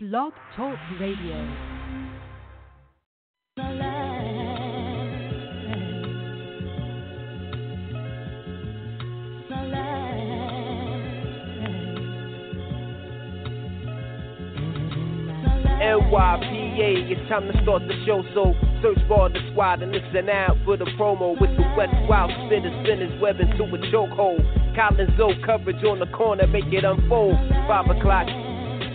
Blog Talk Radio. NYPA, it's time to start the show, so search for the squad and listen out for the promo with the West Wild spinners, spinners web into a chokehold. Collins O coverage on the corner, make it unfold. Five o'clock,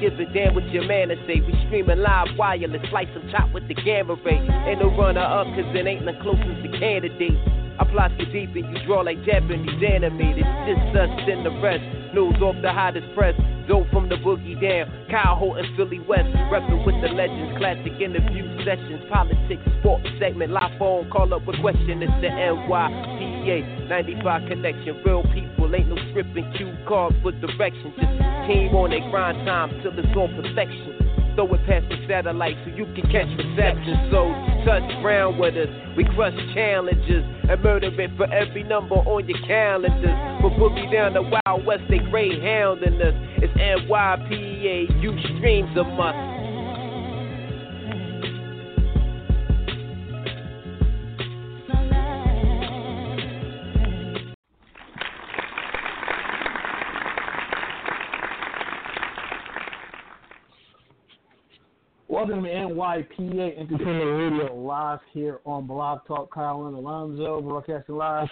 give a damn what your man say. We streaming live wireless, slice them chop with the gamma ray. Ain't no runner up, cause it ain't the closest to candidate. I fly so deep and you draw like Japanese animated. Just us and the rest. News off the hottest press. Dope from the boogie down. Kyle Horton, Philly West. Reppin' with the legends. Classic interview sessions. Politics, sports segment. Live phone. Call up a question. It's the NYPA 95 connection. Real people. Ain't no scripting cue cards for direction. Just team on their grind time till it's on perfection. Throw it past the satellite so you can catch reception. So touch ground with us. We crush challenges and murder it for every number on your calendars. From Boogie down to Wild West, they greyhounding us. It's NYPA, you streams a must. Welcome to NYPA Entertainment Radio live here on Blog Talk. Kyle and Alonzo broadcasting live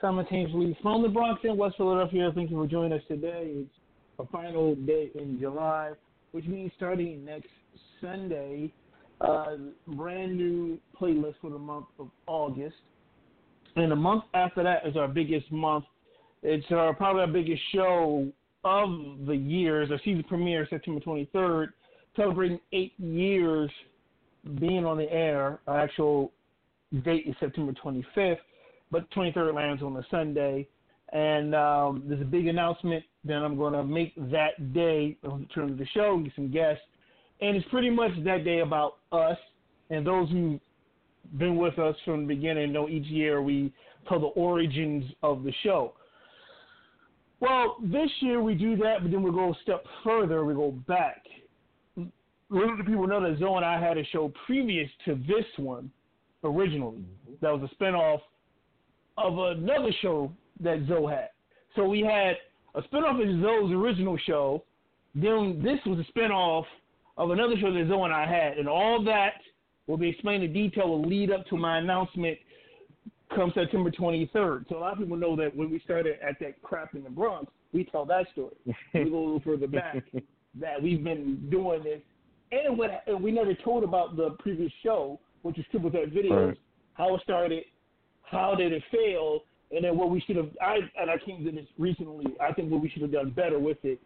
simultaneously from the Bronx in West Philadelphia. Thank you for joining us today. It's a final day in July, which means starting next Sunday, uh, brand new playlist for the month of August. And the month after that is our biggest month. It's our, probably our biggest show of the year. It's our season premiere September 23rd celebrating eight years being on the air. Our actual date is September 25th, but 23rd lands on a Sunday. And um, there's a big announcement that I'm going to make that day in terms of the show, get some guests. And it's pretty much that day about us and those who've been with us from the beginning know each year we tell the origins of the show. Well, this year we do that, but then we go a step further. We go back little do people know that Zoe and I had a show previous to this one, originally. Mm-hmm. That was a spinoff of another show that Zoe had. So we had a spinoff of Zoe's original show. Then this was a spinoff of another show that Zoe and I had, and all that will be explained in detail. Will lead up to my announcement come September 23rd. So a lot of people know that when we started at that crap in the Bronx, we tell that story. we go a little further back that we've been doing this and what and we never told about the previous show, which is Triple Threat Videos, Right. how it started, how did it fail, and then what we should have. I and I came to this recently. I think what we should have done better with it,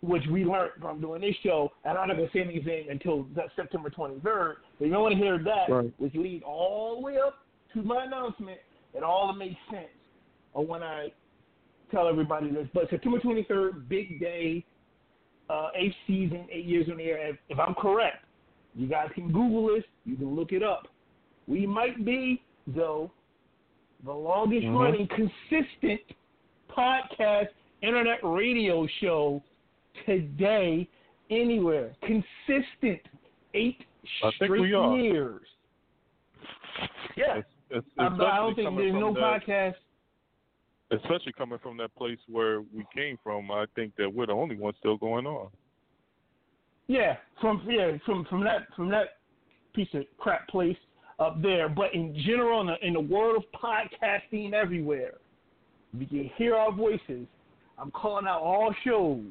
which we learned from doing this show. And I'm not gonna say anything until that September 23rd. But you don't want to hear that, Right. which lead all the way up to my announcement, It all that makes sense of when I tell everybody this. But September 23rd, big day uh, eighth season, eight years on the air. If, if I'm correct, you guys can Google this. You can look it up. We might be, though, the longest Mhm. running consistent podcast internet radio show today anywhere. Consistent eight I straight years. It's, it's, I, I don't think there's no that, podcast. Especially coming from that place where we came from. I think that we're the only ones still going on. Yeah, from yeah from from that from that piece of crap place up there. But in general, in the, in the world of podcasting everywhere, you can hear our voices. I'm calling out all shows.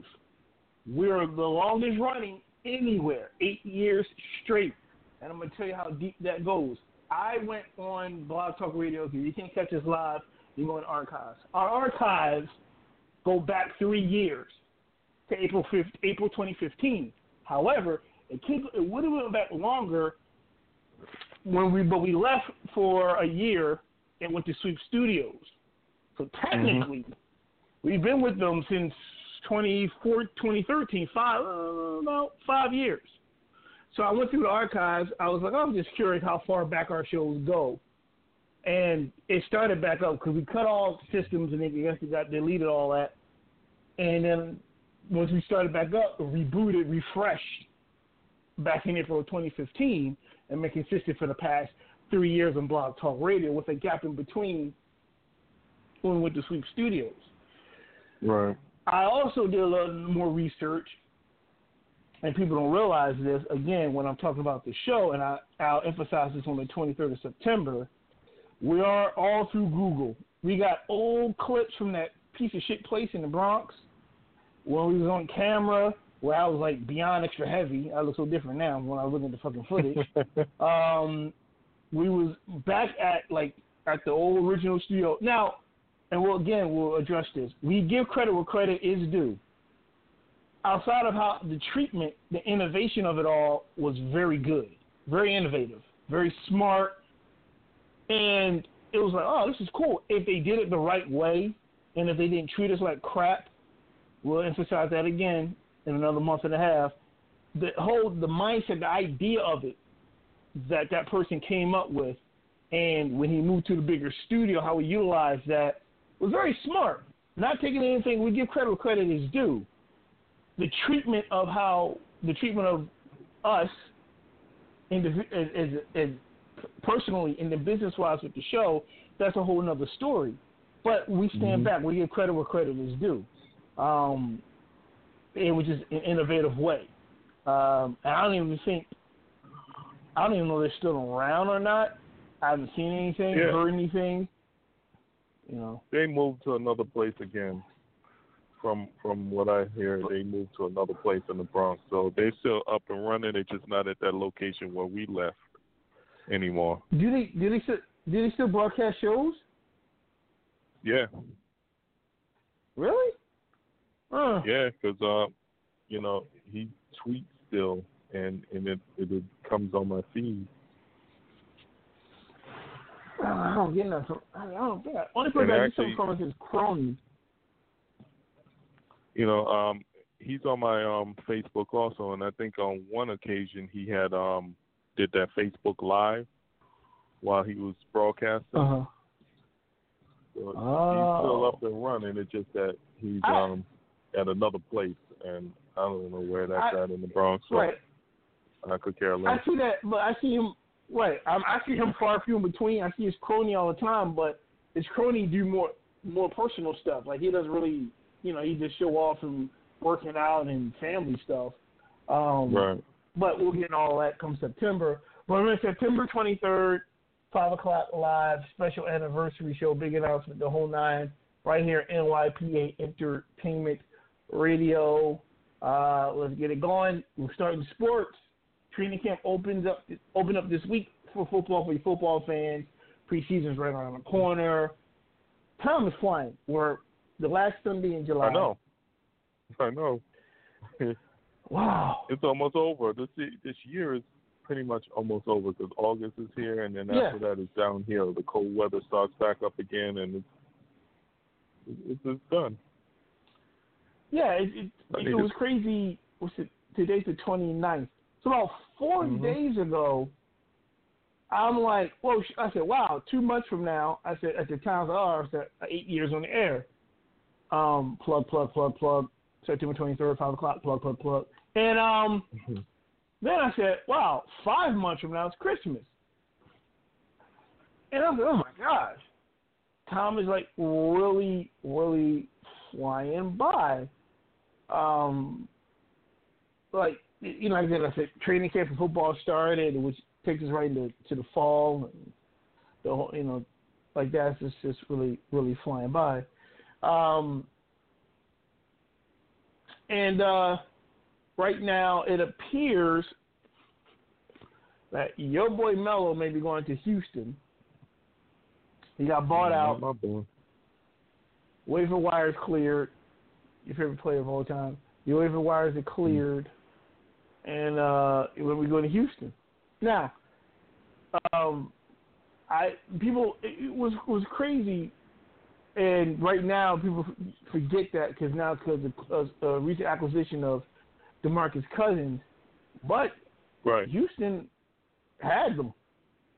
We're the longest running anywhere, eight years straight. And I'm gonna tell you how deep that goes. I went on Blog Talk Radio. You can't catch us live, you go in archives. Our archives go back three years to April 5th, April 2015. However, it could it would have went back longer when we but we left for a year and went to Sweep Studios. So technically, we've been with them since 24, 2013, five uh, about five years. So I went through the archives. I was like, I'm just curious how far back our shows go. And it started back up because we cut all systems and then I guess we got deleted all that. And then once we started back up, rebooted, refreshed, back in April of 2015 and been consistent for the past three years on Blog Talk Radio with a gap in between when we went to Sweep Studios. Right. I also did a little more research, and people don't realize this. Again, when I'm talking about the show, and I, I'll emphasize this on the 23rd of September, we are all through Google. We got old clips from that piece of shit place in the Bronx when we was on camera where I was like beyond extra heavy. I look so different now when I look at the fucking footage. um, we was back at like at the old original studio. Now, and we'll again we'll address this. We give credit where credit is due. Outside of how the treatment, the innovation of it all was very good, very innovative, very smart, and it was like, oh, this is cool. If they did it the right way, and if they didn't treat us like crap, we'll emphasize that again in another month and a half. The whole, the mindset, the idea of it that that person came up with, and when he moved to the bigger studio, how he utilized that was very smart. Not taking anything, we give credit where credit is due. The treatment of how the treatment of us, as, as, as personally and the business wise with the show, that's a whole other story. But we stand Mhm. back. We give credit where credit is due. Um, it was just an innovative way. Um, and I don't even think I don't even know if they're still around or not. I haven't seen anything, Yeah. heard anything. You know. They moved to another place again. From from what I hear, they moved to another place in the Bronx. So they're still up and running. They're just not at that location where we left anymore. Do they do they still do they still broadcast shows? Yeah, Really? Uh, yeah, because uh, you know he tweets still, and and it it comes on my feed. I don't get nothing. I don't think I, only person I get something from is Crony. You know, um, he's on my um Facebook also, and I think on one occasion he had um did that Facebook Live while he was broadcasting. Uh huh. So He's still Oh. up and running. It's just that he's I- um at another place, and I don't know where that's I- at in the Bronx. So Right. I could care less. I see that, but I see him. Right. I'm, I see him far few in between. I see his crony all the time, but his crony do more more personal stuff. Like he doesn't really, you know, he just show off and working out and family stuff. Um, Right. But we'll get all that come September. But on September 23rd, 5 o'clock live, special anniversary show, big announcement, the whole nine, right here, NYPA Entertainment Radio. Uh, let's get it going. We're starting sports. Training camp opens up open up this week for football for your football fans. Preseason's right around the corner. Time is flying. We're the last Sunday in July. I know. I know. Wow. It's almost over. This this year is pretty much almost over because August is here, and then after that it's downhill. The cold weather starts back up again, and it's it's, it's done. Yeah, it, it, it, was to- crazy. What's it? Today's the 29th. So about 4 Mhm. days ago, I'm like, well, sh- I said, wow, two months from now, I said, at the time, I was oh, I said, eight years on the air. Um, plug, plug, plug, plug. September 23rd, 5 o'clock, plug, plug, plug. And um, then I said, wow, five months from now, it's Christmas. And I was like, oh my gosh. Time is like really, really flying by. Um, like you know, like I said, training camp for football started, which takes us right into to the fall. And the whole, you know, like that's just just really, really flying by. Um, and uh, right now, it appears that your boy Melo may be going to Houston. He got bought out. My boy. Waiver wires cleared. Your favorite player of all time. Your waiver wires are cleared, and uh, when we go to Houston. Now, um, I people it it was was crazy, and right now people forget that because now because of a recent acquisition of Demarcus Cousins, but Right. Houston had them.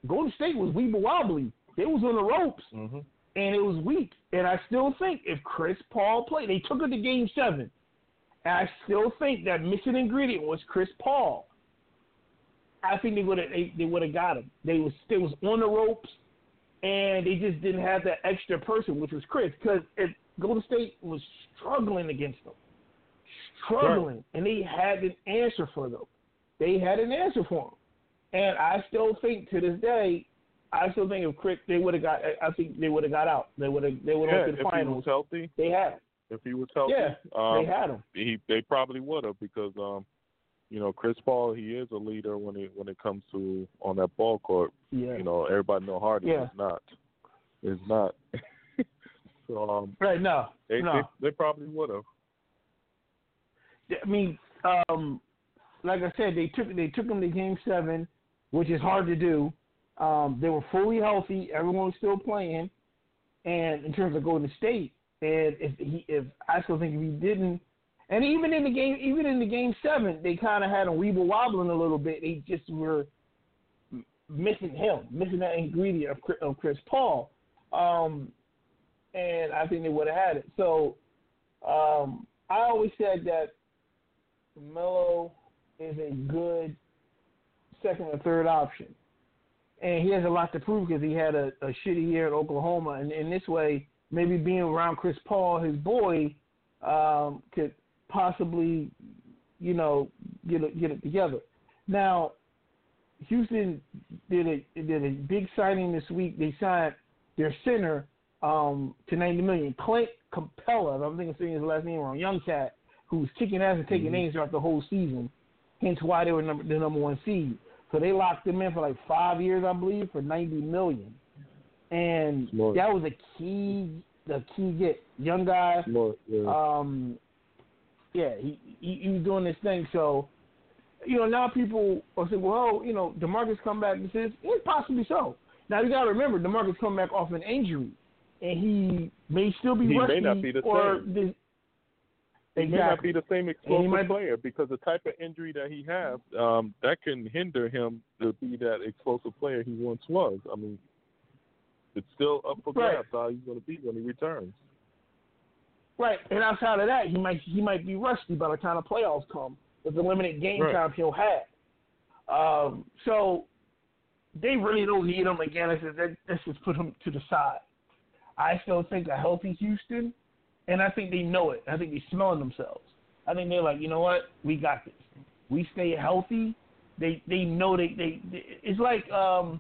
Golden State was weeble wobbly. They was on the ropes hmm and it was weak. And I still think if Chris Paul played, they took it to Game Seven, and I still think that missing ingredient was Chris Paul. I think they would have they, they would have got him. They was they was on the ropes, and they just didn't have that extra person, which was Chris, because Golden State was struggling against them, struggling, right. and they had an answer for them. They had an answer for them, and I still think to this day, I still think if Chris, they would have got. I think they would have got out. They would have. They would have yeah, to the finals. If he was healthy. They had. If he was healthy, yeah, um, they had him. He, they probably would have because um, you know, Chris Paul, he is a leader when it when it comes to on that ball court. Yeah. You know, everybody know Harden yeah. is not. Is not. so um. Right. No. They no. they, they probably would have. I mean, um, like I said, they took they took him to Game Seven, which is hard to do. Um, they were fully healthy. Everyone was still playing, and in terms of Golden State, and if he, if I still think if he didn't and even in the game, even in the game seven, they kind of had a weeble wobbling a little bit. They just were missing him, missing that ingredient of, of Chris Paul. Um, and I think they would have had it. So um, I always said that Melo is a good second or third option. And he has a lot to prove because he had a, a shitty year at Oklahoma. And in this way, maybe being around Chris Paul, his boy, um, could possibly, you know, get it, get it together. Now, Houston did a did a big signing this week. They signed their center um, to ninety million. Clint Capela, I'm thinking saying his last name wrong. Young cat who was kicking ass and taking mm-hmm. names throughout the whole season. Hence why they were number, the number one seed. So they locked him in for like five years, I believe, for ninety million. And Smart. that was a key the key get. Young guy. Smart, yeah. Um yeah, he, he he's doing this thing. So, you know, now people are saying, well, you know, Demarcus come back and says, yeah, possibly so. Now you got to remember, Demarcus come back off an injury, and he may still be he rusty. may not be the or same. The, he exactly. may not be the same explosive might, player because the type of injury that he has, um, that can hinder him to be that explosive player he once was. I mean, it's still up for grabs right. how he's going to be when he returns. Right, and outside of that, he might he might be rusty by the time the playoffs come with the limited game right. time he'll have. Um, so they really don't need him again. I said let's just put him to the side. I still think a healthy Houston, and I think they know it. I think they're smelling themselves. I think they're like, you know what, we got this. We stay healthy. They they know they they. they it's like um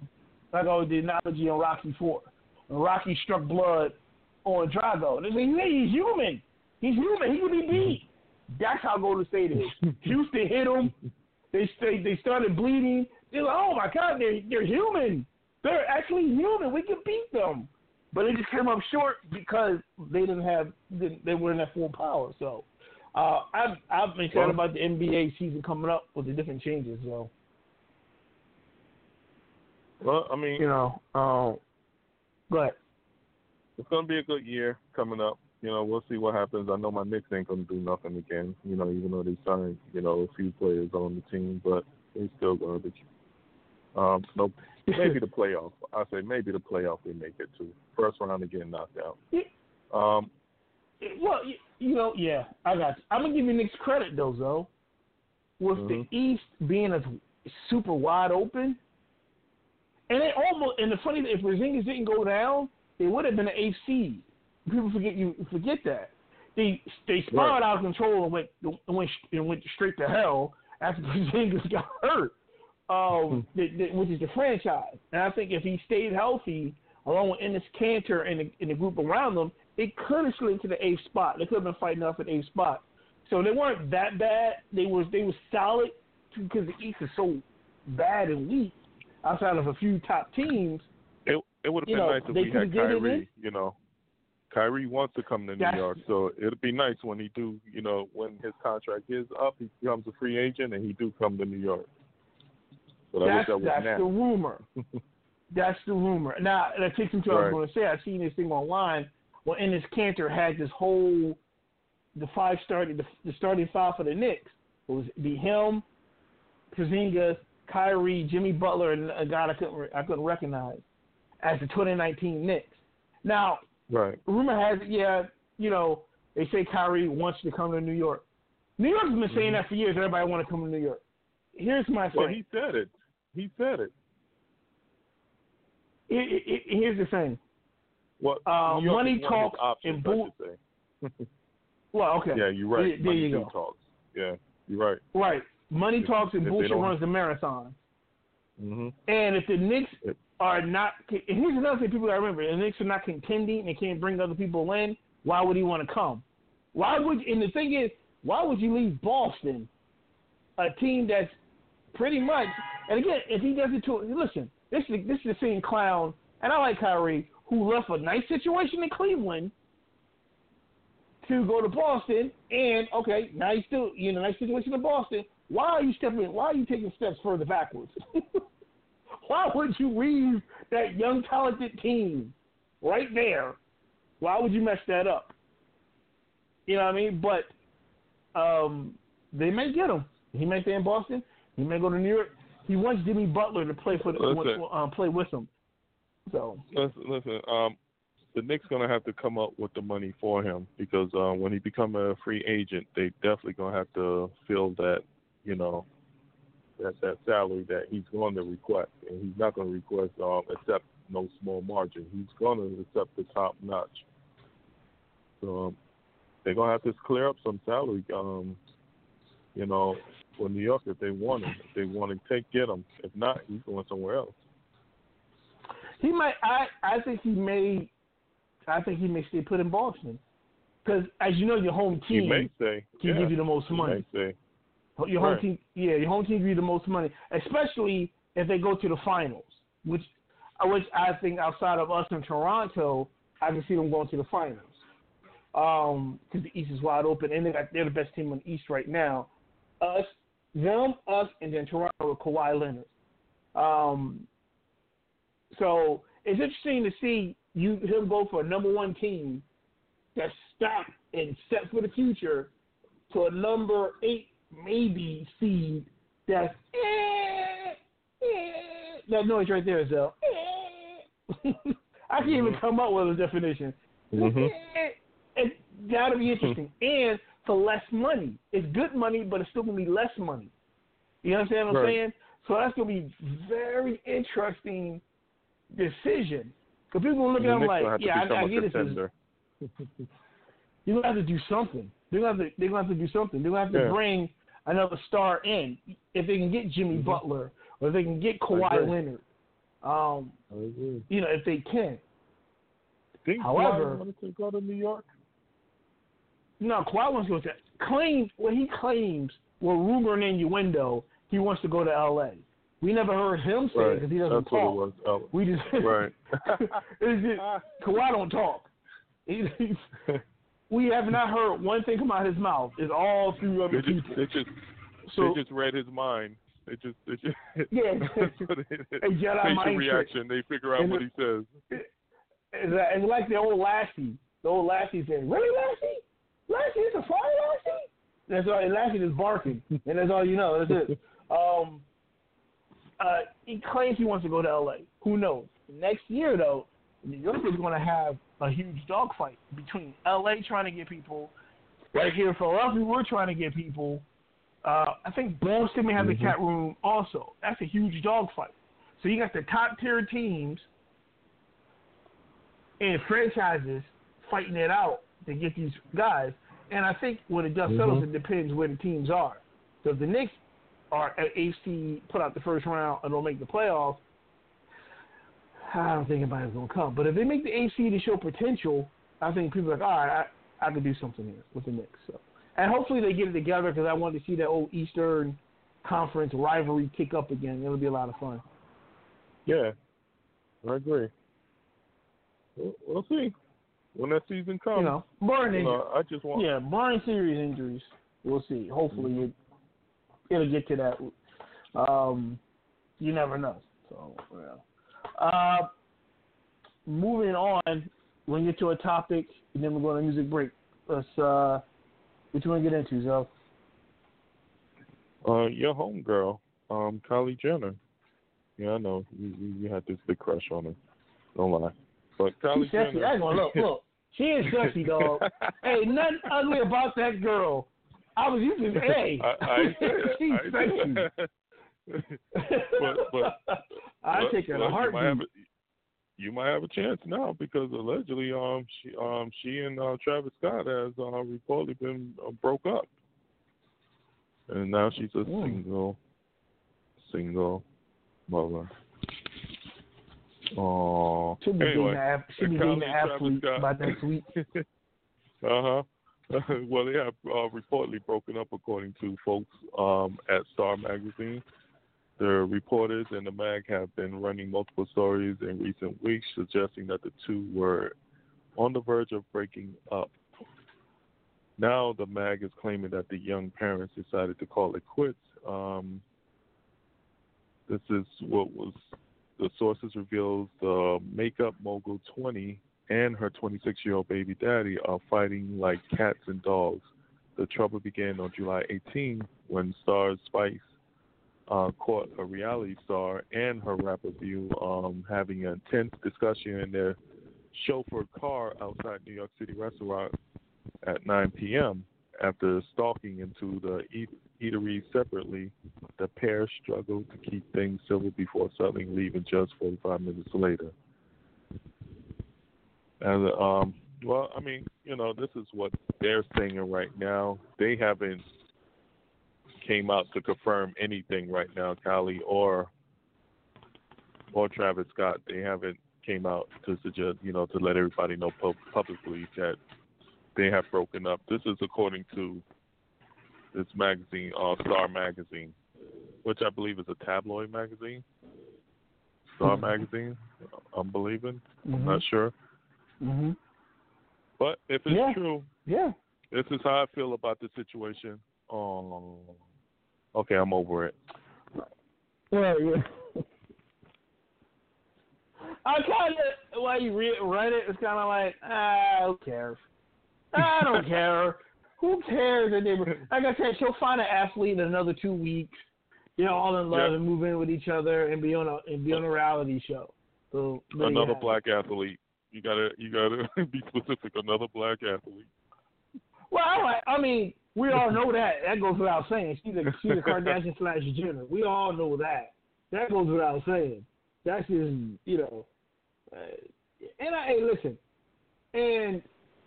like I the analogy on Rocky Four. When Rocky struck blood on Drago. They say, hey, he's human. He's human. He can be beat. That's how Golden State is. Houston hit him. They they they started bleeding. They're like, oh my god, they're they're human. They're actually human. We can beat them. But they just came up short because they didn't have they they weren't at full power. So uh, I've I'm excited well, about the NBA season coming up with the different changes. So. Well, I mean, you know, go ahead it's gonna be a good year coming up. You know, we'll see what happens. I know my Knicks ain't gonna do nothing again. You know, even though they signed, you know, a few players on the team, but they still garbage. Um, no, maybe the playoff. I say maybe the playoff we make it to first round and get knocked out. Um, well, you know, yeah, I got. You. I'm gonna give you Knicks credit though, though. With mm-hmm. the East being a super wide open, and it almost and the funny thing if Porzingis didn't go down, it would have been an eighth seed. People forget you forget that they they spiraled right. out of control and went and went and went straight to hell after Porzingis got hurt, um, the, the, which is the franchise. And I think if he stayed healthy, along with Enes Kanter and the, and the group around them, it could have slid to the eighth spot. They could have been fighting up at eighth spot. So they weren't that bad. They was they were solid because the East is so bad and weak outside of a few top teams it it would have been know, nice if we had Kyrie. You know, Kyrie wants to come to New That's, York, so it'd be nice when he do. You know, when his contract is up, he becomes a free agent and he do come to New York. But I wish that was that's now. the rumor. that's the rumor. Now that takes me to what right. I was going to say. I've seen this thing online. Well, Enes Kanter had this whole the five starting the, the starting five for the Knicks. It was be him, Porzingis, Kyrie, Jimmy Butler, and a guy I couldn't I couldn't recognize as the 2019 Knicks. Now, right. rumor has it, yeah, you know, they say Kyrie wants to come to New York. New York's been saying mm-hmm. that for years. Everybody want to come to New York. Here's my thing. Well, he said it. He said it. It- it- it- here's the thing. What? Uh, money is one of his talks options, and I bull- should say. Well, okay. Yeah, you're right. There, there Money you go. talks. Yeah, you're right. Right. Money If- talks and if bullshit runs the marathon. Mm-hmm. And if the Knicks are not, and here's another thing people got to remember: the Knicks are not contending and they can't bring other people in. Why would he want to come? Why would? And the thing is, why would you leave Boston, a team that's pretty much? And again, if he does it to listen, this is this is the same clown, and I like Kyrie, who left a nice situation in Cleveland to go to Boston, and okay, now he's still you know nice situation in Boston. Why are you stepping? Why are you taking steps further backwards? why would you leave that young talented team right there? Why would you mess that up? You know what I mean? But um, they may get him. He may stay in Boston. He may go to New York. He wants Jimmy Butler to play for the, Listen. uh, play with him. So Listen, listen. Um, the Knicks gonna have to come up with the money for him because um, when he become a free agent, they definitely gonna have to fill that, you know, that that salary that he's going to request, and he's not going to request um, accept no small margin. He's going to accept the top notch. So um, they're gonna have to clear up some salary, um, you know, for New York if they want him. If they want to take get him. If not, he's going somewhere else. he might. I I think he may. I think he may stay put in Boston because, as you know, your home He team may say, can yeah, give you the most he money. may say. Your home Right. team, yeah, your home team give you the most money, especially if they go to the finals, which, uh, which I think outside of us in Toronto, I can see them going to the finals. Um, because the East is wide open, and they got they're the best team on the East right now. Us, them, us, and then Toronto with Kawhi Leonard. Um, so it's interesting to see you him go for a number one team that's stacked and set for the future to a number eight maybe seed that's eh, eh, that noise right there is eh. I can't even come up with a definition. Mhm. Eh, It gotta be interesting. and for less money. It's good money, but it's still gonna be less money. You understand what I'm Right. saying? So that's gonna be very interesting decision. Because people gonna look at him like, gonna have to yeah, I, I get it. contender. You're gonna have to do something. They're gonna have to. They're gonna have to do something. They're gonna have to Yeah. bring another star in if they can get Jimmy Mhm. Butler or if they can get. Kawhi Leonard. Um, you know, if they can. Think However- Kawhi wanted to go to New York. No, Kawhi wants to go to claims what he claims were rumor and innuendo. He wants to go to L.A. We never heard him say it Right. because he doesn't That's what it talk. was. Oh, We just right. it's just, Kawhi don't talk. He, we have not heard one thing come out of his mouth. It's all through they other just people. they just So they just read his mind. They just they just Yeah. that's what it is. A Jedi mind trick. reaction. They figure out And what it- he says. it's, like- it's like the old Lassie. The old Lassie said, "Really, Lassie? Lassie is a fire Lassie?" That's all. And Lassie is barking, and that's all you know. That's it. Um, uh, he claims he wants to go to L.A. Who knows? Next year, though, New York is going to have a huge dogfight between L.A. trying to get people. Right here in Philadelphia, we're trying to get people. Uh, I think Boston may have Mhm. the cat room also. That's a huge dogfight. So you got the top tier teams and franchises fighting it out to get these guys. And I think when it does settles, Mhm. it depends where the teams are. So if the Knicks are at AC, put out the first round, and don't make the playoffs, I don't think anybody's going to come. But if they make the AC to show potential, I think people are like, all right, I, I could do something here with the Knicks. So, and hopefully they get it together because I want to see that old Eastern Conference rivalry kick up again. It'll be a lot of fun. Yeah, I agree. We'll, we'll see when that season comes. You know, barring You know, I just want. Yeah, barring serious injuries, we'll see. Hopefully, it it'll get to that. Um, you never know. So, yeah. Uh, moving on, we'll get to a topic, and then we're going to music break. Let's. Uh, what you want to get into, Zoe? Uh, your homegirl, um, Kylie Jenner. Yeah, I know you, you, you had this big crush on her. Don't lie, but Kylie Jenner. I look. Look, she is sexy, dog. hey, nothing ugly about that girl. I was using hey, I, I she's I sexy. but but I but- take in but a you might have a- You might have a chance now because allegedly, um, she um she and uh, Travis Scott has uh, reportedly been uh, broke up, and now she's a Mm. single single mother. Oh, Should be anyway. dating an should be dating an athlete by next week. uh huh. well, they have uh, reportedly broken up, according to folks um, at Star Magazine. The reporters and the mag have been running multiple stories in recent weeks suggesting that the two were on the verge of breaking up. Now, the mag is claiming that the young parents decided to call it quits. Um, this is what was the sources reveals the makeup mogul 20 and her 26 year old baby daddy are fighting like cats and dogs. The trouble began on July 18 when Star's Spice uh, caught a reality star and her rapper View um, having an intense discussion in their chauffeured car outside New York City restaurant at 9 p.m. After stalking into the eat- eatery separately, the pair struggled to keep things civil before suddenly leaving just 45 minutes later. And um, well, I mean, you know, this is what they're saying right now. They haven't came out to confirm anything right now, Kylie or or Travis Scott. They haven't came out to suggest, you know, to let everybody know pub- publicly that they have broken up. This is according to this magazine, uh, Star Magazine, which I believe is a tabloid magazine. Star Magazine, I'm believing. I'm not sure. Mm-hmm. But if it's Yeah. true, Yeah. this is how I feel about the situation. Oh, okay, I'm over it. Well, yeah. I kind of while you read read it, it's kind of like ah, who cares? I don't care. Who cares? And they, like I said, she'll find an athlete in another two weeks. You know, all in love Yeah. and move in with each other and be on a and be on a reality show. So Another it. black athlete. You gotta, you gotta be specific. Another black athlete. Well, I, I mean, we all know that. That goes without saying. She's a she's a Kardashian slash Jenner. We all know that. That goes without saying. That's just you know. Uh, and I hey, listen, and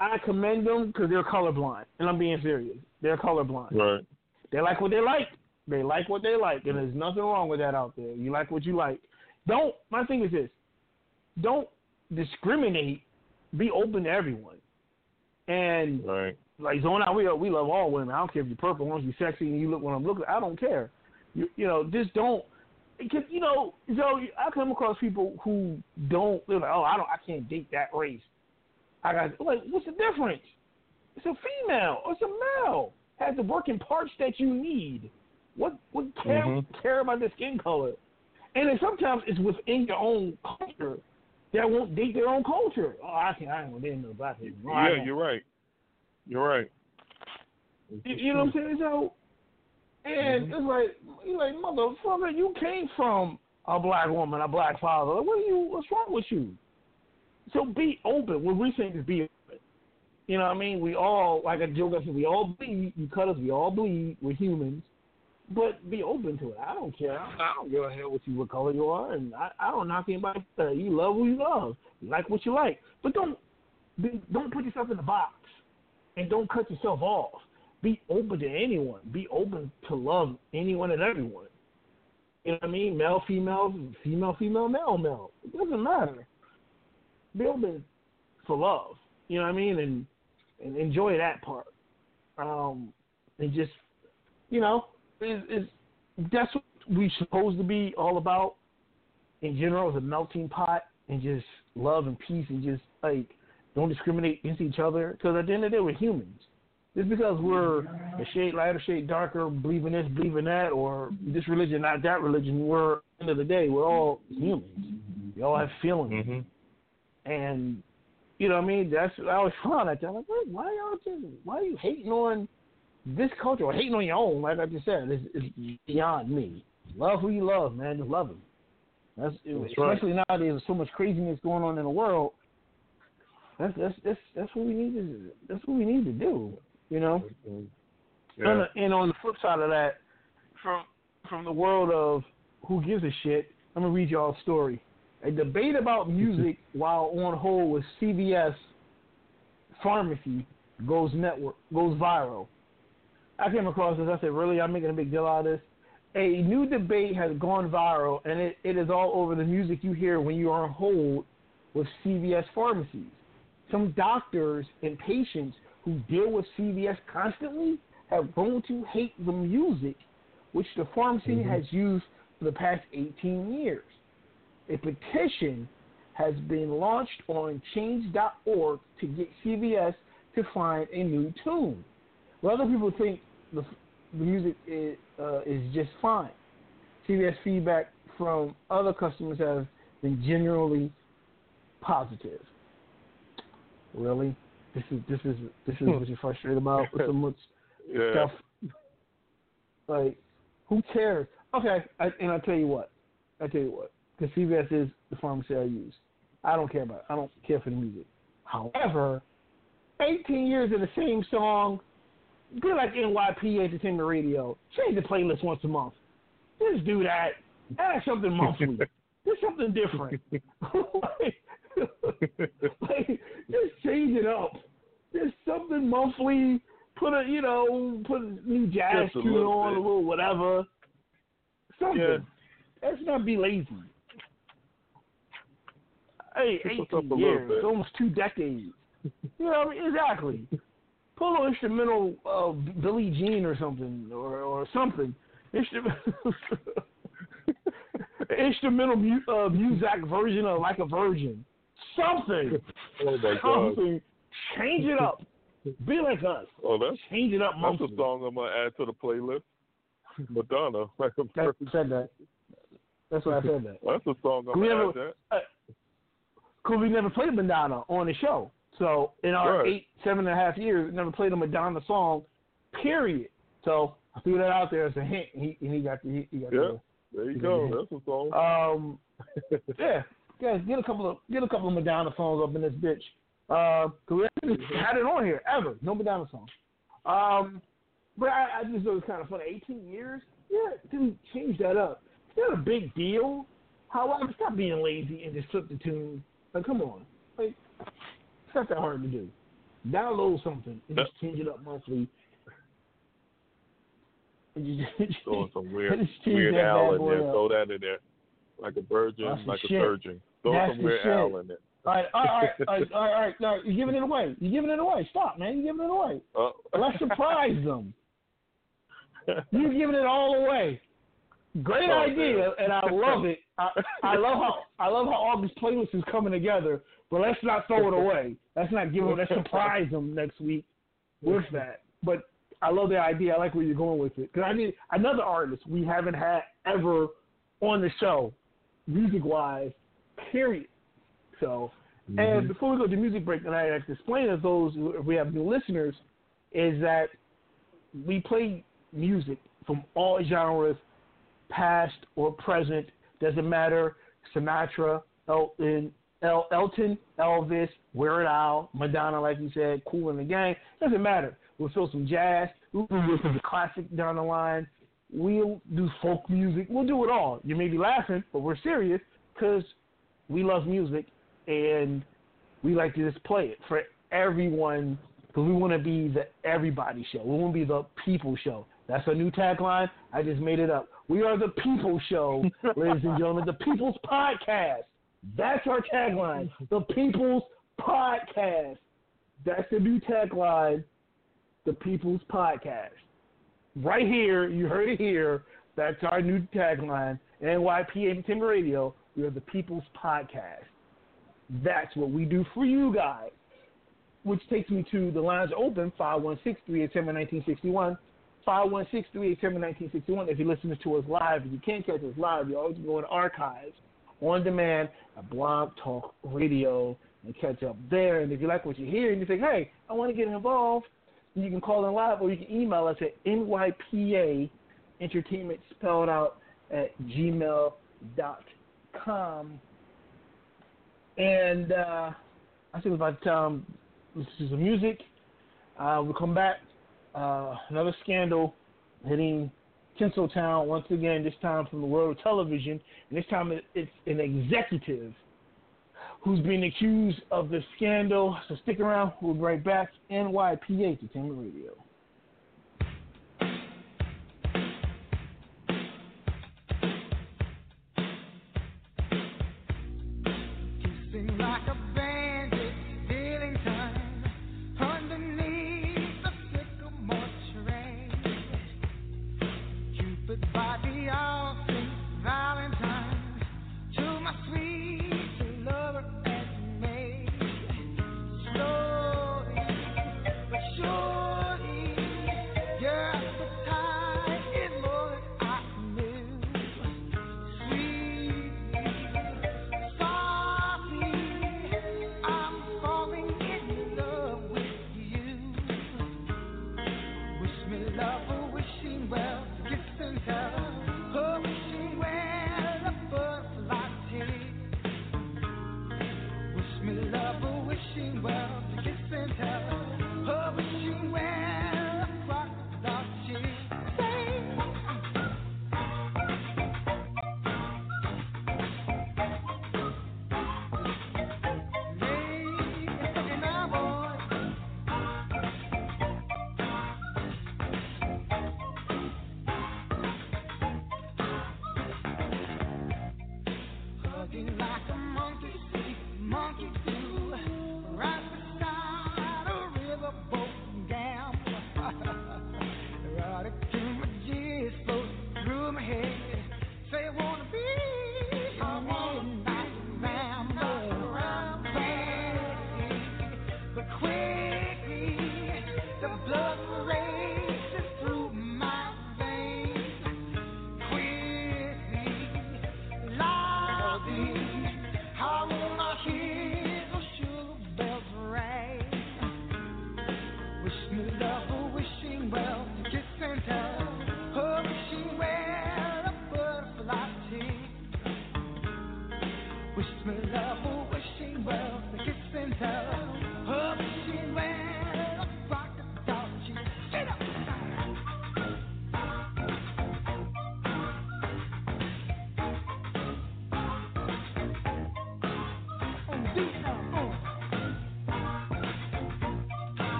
I commend them because they're colorblind, and I'm being serious. They're colorblind. Right. They like what they like. They like what they like, and there's nothing wrong with that out there. You like what you like. Don't. My thing is this: don't discriminate. Be open to everyone. And Right. like Zone Out, we we love all women. I don't care if you're purple, as long as you're sexy and you look what I'm looking. I don't care. You you know, just don't. Because you know, so I come across people who don't. They're like, oh, I don't, I can't date that race. I got like, what's the difference? It's a female. Or it's a male. Has the working parts that you need. What what care Mhm. care about the skin color? And then sometimes it's within your own culture that won't date their own culture. Oh, I can't. I ain't gonna date no black people. Yeah, you're right. You're right. You, you know what I'm saying? So, and Mm-hmm. it's like, you like, motherfucker, you came from a black woman, a black father. What are you? What's wrong with you? So be open. What we saying is be open. You know what I mean? We all, like a joke, I said, we all bleed. You cut us, we all bleed. We're humans. But be open to it. I don't care. I don't give a hell what you, what color you are, and I, I don't knock anybody. You love who you love. You like what you like, but don't be, don't put yourself in a box, and don't cut yourself off. Be open to anyone. Be open to love anyone and everyone. You know what I mean? Male, female, female, female, male, male. It doesn't matter. Open for love. You know what I mean? And and enjoy that part. Um, and just you know, is is that's what we're supposed to be all about in general is a melting pot and just love and peace and just like don't discriminate against each other because at the end of the day we're humans. Just because we're a shade lighter, shade darker, believe in this, believe in that, or this religion, not that religion, we're at the end of the day we're all humans. We all have feelings, Mhm. And you know what I mean. That's I always found that. I'm like, why y'all just why are you hating on this culture or hating on your own? Like I just said, it's, it's beyond me. Love who you love, man. Just love them. That's, That's right. especially nowadays with so much craziness going on in the world. That's that's that's that's what we need to that's what we need to do. You know. Yeah. And, and on the flip side of that, from from the world of who gives a shit, I'm gonna read y'all a story. A debate about music while on hold with CVS pharmacy goes network goes viral. I came across this. I said, "Really? I'm making a big deal out of this." A new debate has gone viral, and it, it is all over the music you hear when you are on hold with CVS pharmacies. Some doctors and patients who deal with CVS constantly have grown to hate the music which the pharmacy mm-hmm. has used for the past 18 years. A petition has been launched on change.org to get CVS to find a new tune. Well, other people think the, the music is, uh, is just fine. CVS feedback from other customers has been generally positive. Really? This is this is this is what you're frustrated about with so much yeah. stuff. Like, who cares? Okay, I, and I tell you what, I tell you what, because CVS is the pharmacy I use. I don't care about. It. I don't care for the music. However, 18 years of the same song, be like NYP Entertainment Radio. Change the playlist once a month. Just do that. Add something monthly. do something different. like, like, just change it up. Just something monthly. Put a you know, put a new jazz tune on, bit. a little whatever. Something. Yeah. Let's not be lazy. Hey, 18 years, almost two decades. You know, exactly. Pull an instrumental uh, Billie Jean or something, or or something. Instrumental, instrumental mu- uh, Muzak version of Like a Virgin. Something. Oh my something. God. Change it up. Be like us. Oh, that's change it up. That's a song I'm gonna add to the playlist. Madonna, like a that, said that. That's why I said that. That's a song I'm gonna add that. Uh, Cause we never played Madonna on the show. So in our right. eight, seven and a half years, we never played a Madonna song. Period. So I threw that out there as a hint. He he got the he got yeah. The, there you go. That's a song. Um, yeah, guys, get a couple of get a couple of Madonna songs up in this bitch. Uh, cause we haven't had it on here ever. No Madonna song. Um, but I, I just thought it was kind of funny. 18 years, yeah, didn't change that up. It's not a big deal. However, stop being lazy and just flip the tune. Like, come on, like, it's not that hard to do. Download something and just change it up monthly. And you just, Throwing some weird, weird Al in there. Up. Throw that in there, like a virgin, That's like a shit. surgeon. Throw That's some weird Al in there. All right, all right, all right, all right, all right. No, you're giving it away. You're giving it away. Stop, man. You're giving it away. Uh, Let's surprise them. You're giving it all away. Great oh, idea, man. and I love it. I, I love how I love how all these playlists is coming together. But let's not throw it away. Let's not give them. Let's surprise them next week with that. But I love the idea. I like where you're going with it because I need another artist we haven't had ever on the show, music wise. Period. So, mm-hmm. and before we go to music break, and I have to explain to those if we have new listeners, is that we play music from all genres, past or present. Doesn't matter. Sinatra, Elton, El- Elton, Elvis, Weird Al, Madonna, like you said, Kool & the Gang. Doesn't matter. We'll throw some jazz. We'll do some classic down the line. We'll do folk music. We'll do it all. You may be laughing, but we're serious because we love music and we like to just play it for everyone because we want to be the everybody show. We want to be the people show. That's a new tagline. I just made it up. We are the people show, ladies and gentlemen, the people's podcast. That's our tagline. The People's Podcast. That's the new tagline. The People's Podcast. Right here, you heard it here. That's our new tagline. NYPA Entertainment Radio. We are the People's Podcast. That's what we do for you guys. Which takes me to the lines open 516 387 1961. 516 387 1961. If you're listening to us live, if you can't catch us live, you always go to archives on demand at Blog Talk Radio and catch up there. And if you like what you hear and you think, hey, I want to get involved, you can call in live or you can email us at NYPA Entertainment spelled out at gmail.com. And uh, I think about um, this is the music. Uh, we'll come back. Uh, another scandal hitting Tinseltown once again. This time from the world of television, and this time it's an executive who's being accused of the scandal. So stick around. We'll be right back. NYPA Entertainment Radio.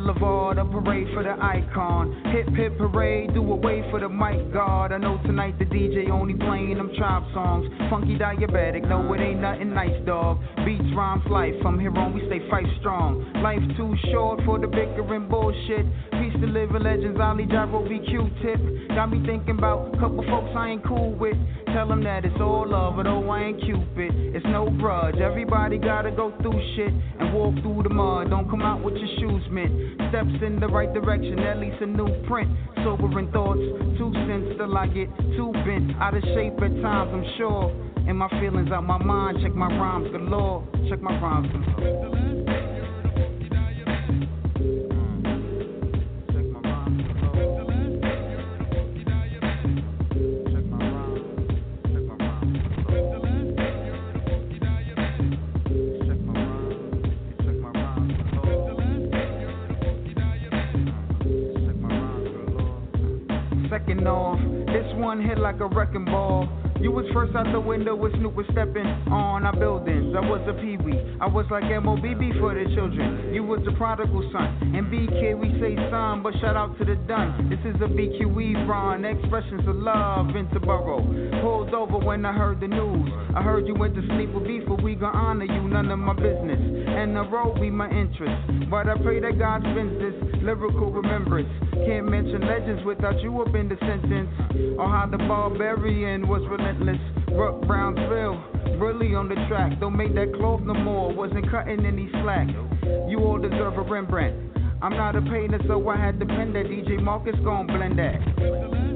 Boulevard, a parade for the icon. Hip hip parade, do away for the mic guard. I know tonight the DJ only playing them tribe songs. Funky diabetic, no it ain't nothing nice, dog. Beats, rhymes, life, from here on we stay fight strong. Life too short for the bickering bullshit. Peace to living legends, Ali Gyro, be Q-tip. Got me thinking about a couple folks I ain't cool with. Tell them that it's all love, oh, I ain't Cupid. It's no grudge. Everybody gotta go through shit and walk through the mud. Don't come out with your shoes mint. Steps in the right direction, at least a new print. Sobering thoughts, two cents till I get too bent. Out of shape at times, I'm sure. And my feelings out my mind. Check my rhymes galore. Check my rhymes galore. taking off. This one hit like a wrecking ball. You was first out the window with Snoop was stepping on our buildings. I was a peewee. I was like MOBB for the children. You was the prodigal son. And BK we say son, but shout out to the done. This is a BQE run. Expressions of love into borough. Pulled over when I heard the news. I heard you went to sleep with beef, but we gon' honor you. None of my business. And the road be my interest. But I pray that God spends this lyrical remembrance. Can't mention legends without you up in the sentence. Or how the barbarian was relentless. Ruck Brownsville, really on the track. Don't make that cloth no more. Wasn't cutting any slack. You all deserve a Rembrandt. I'm not a painter, so I had to pen that. DJ Marcus gon' blend that.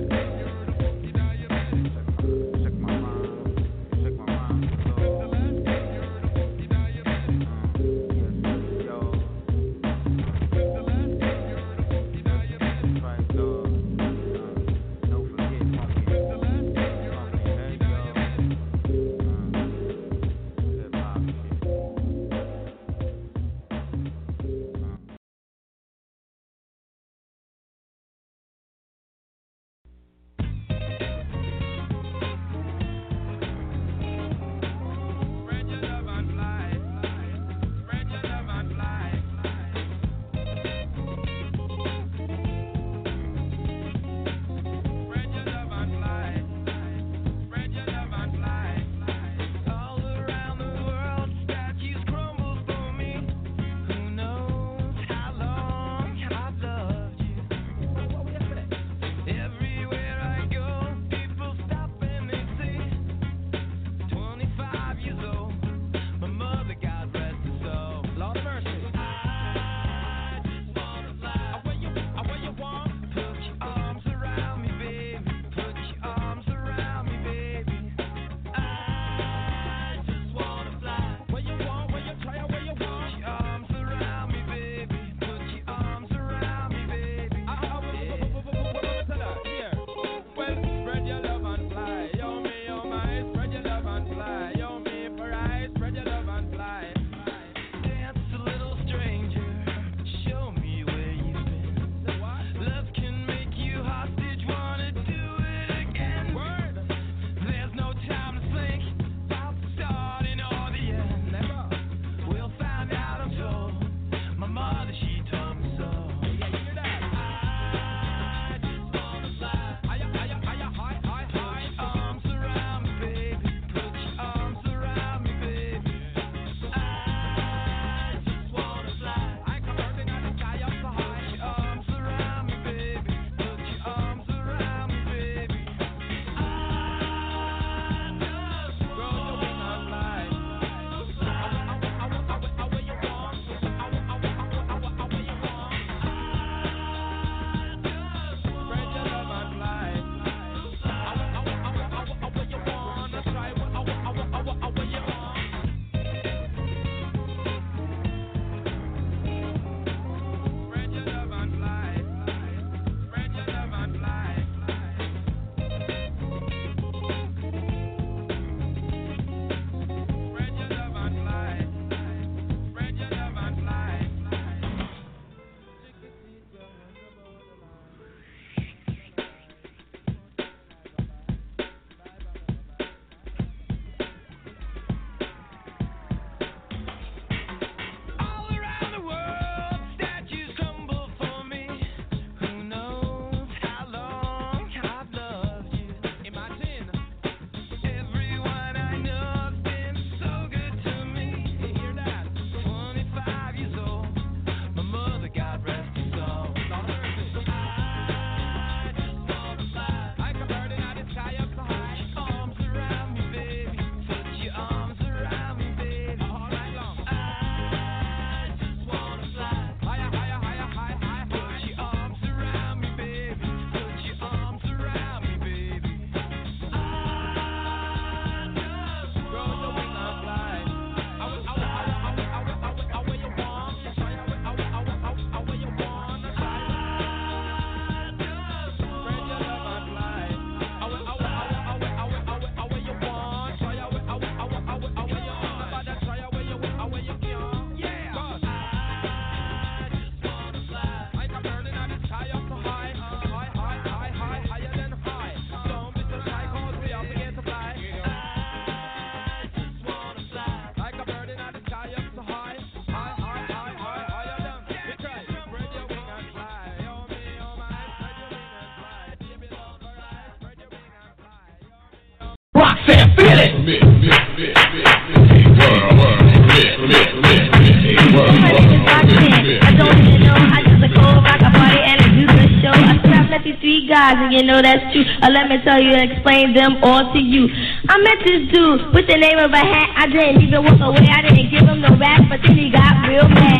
you. Uh, let me tell you, explain them all to you. I met this dude with the name of a hat. I didn't even walk away. I didn't give him no rap, but then he got real mad.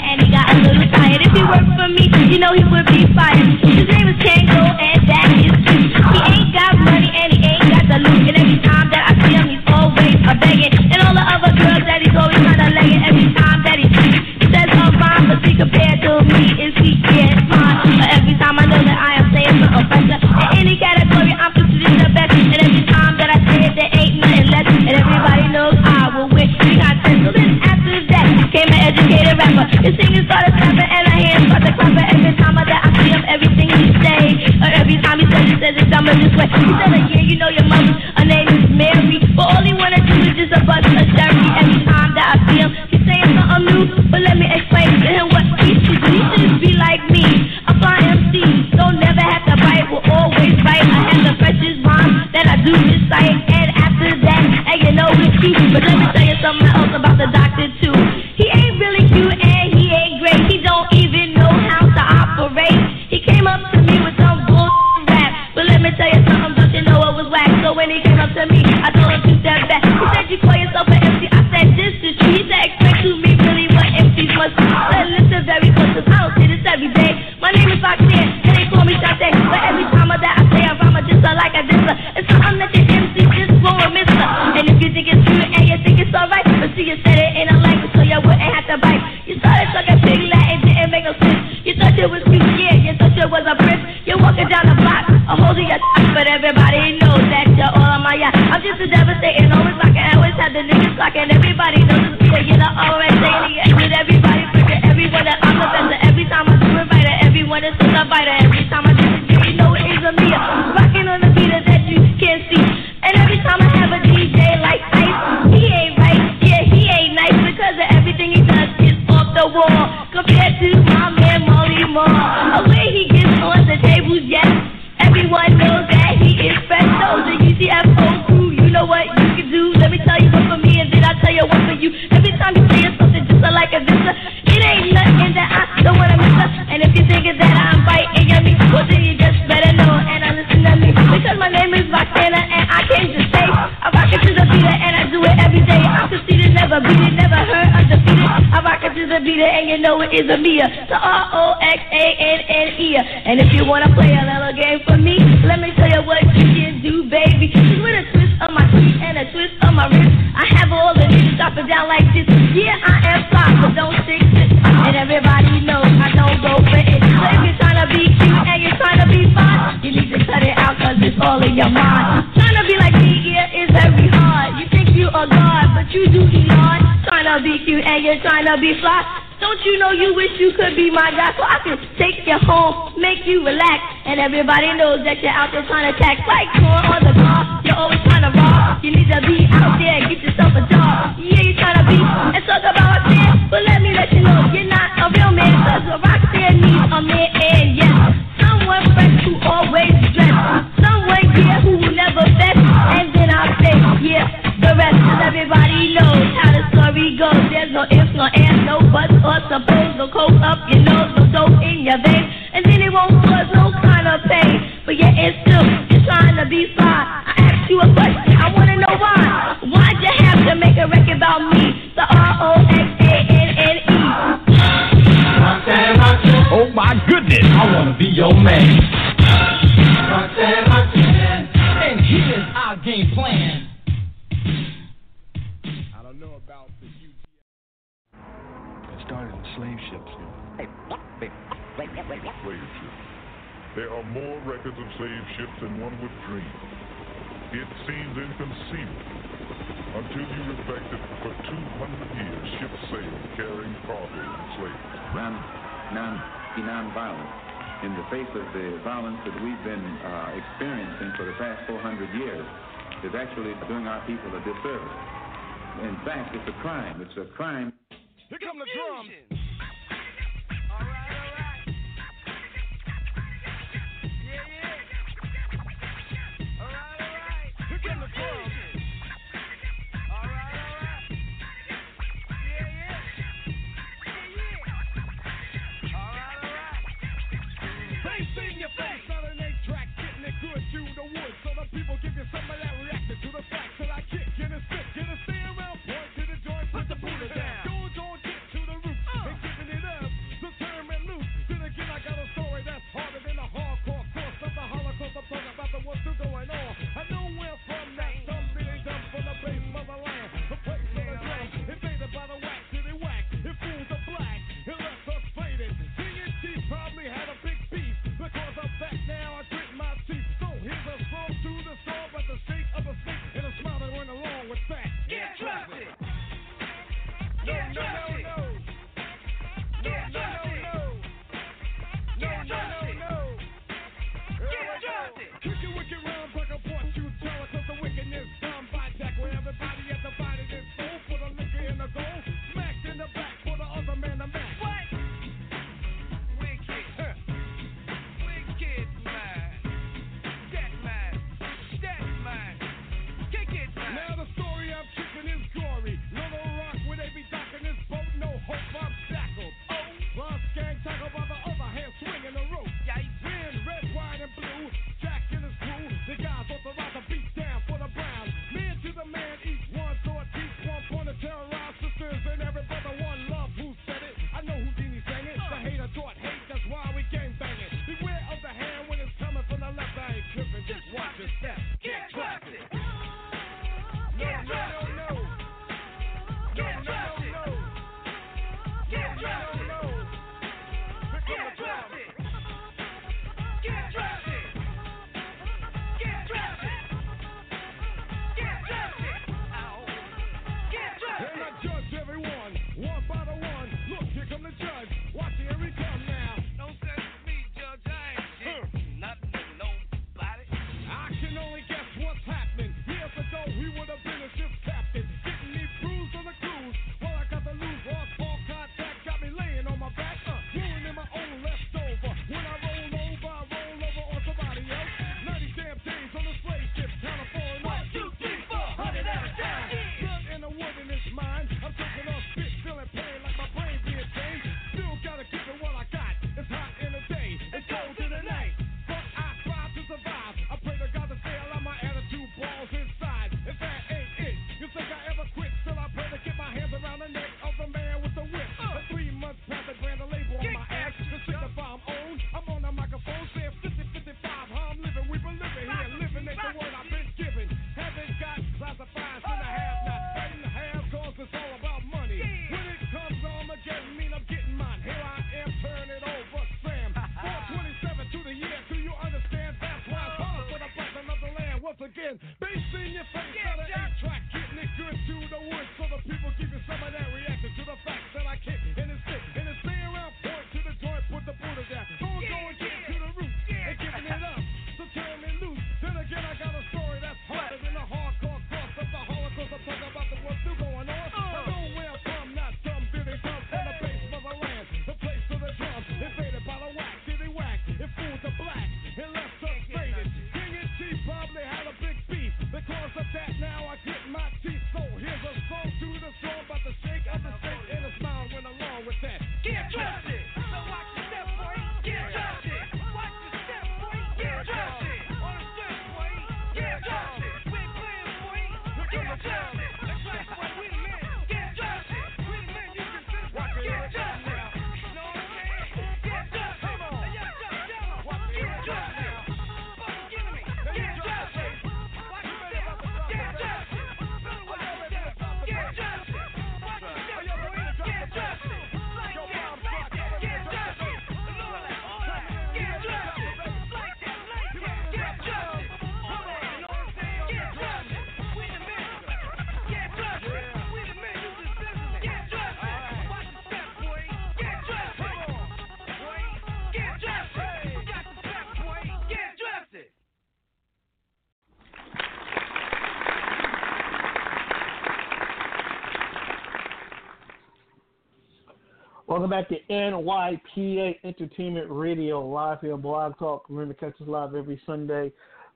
Back to NYPA Entertainment Radio, live here on Blog Talk. Remember to catch us live every Sunday,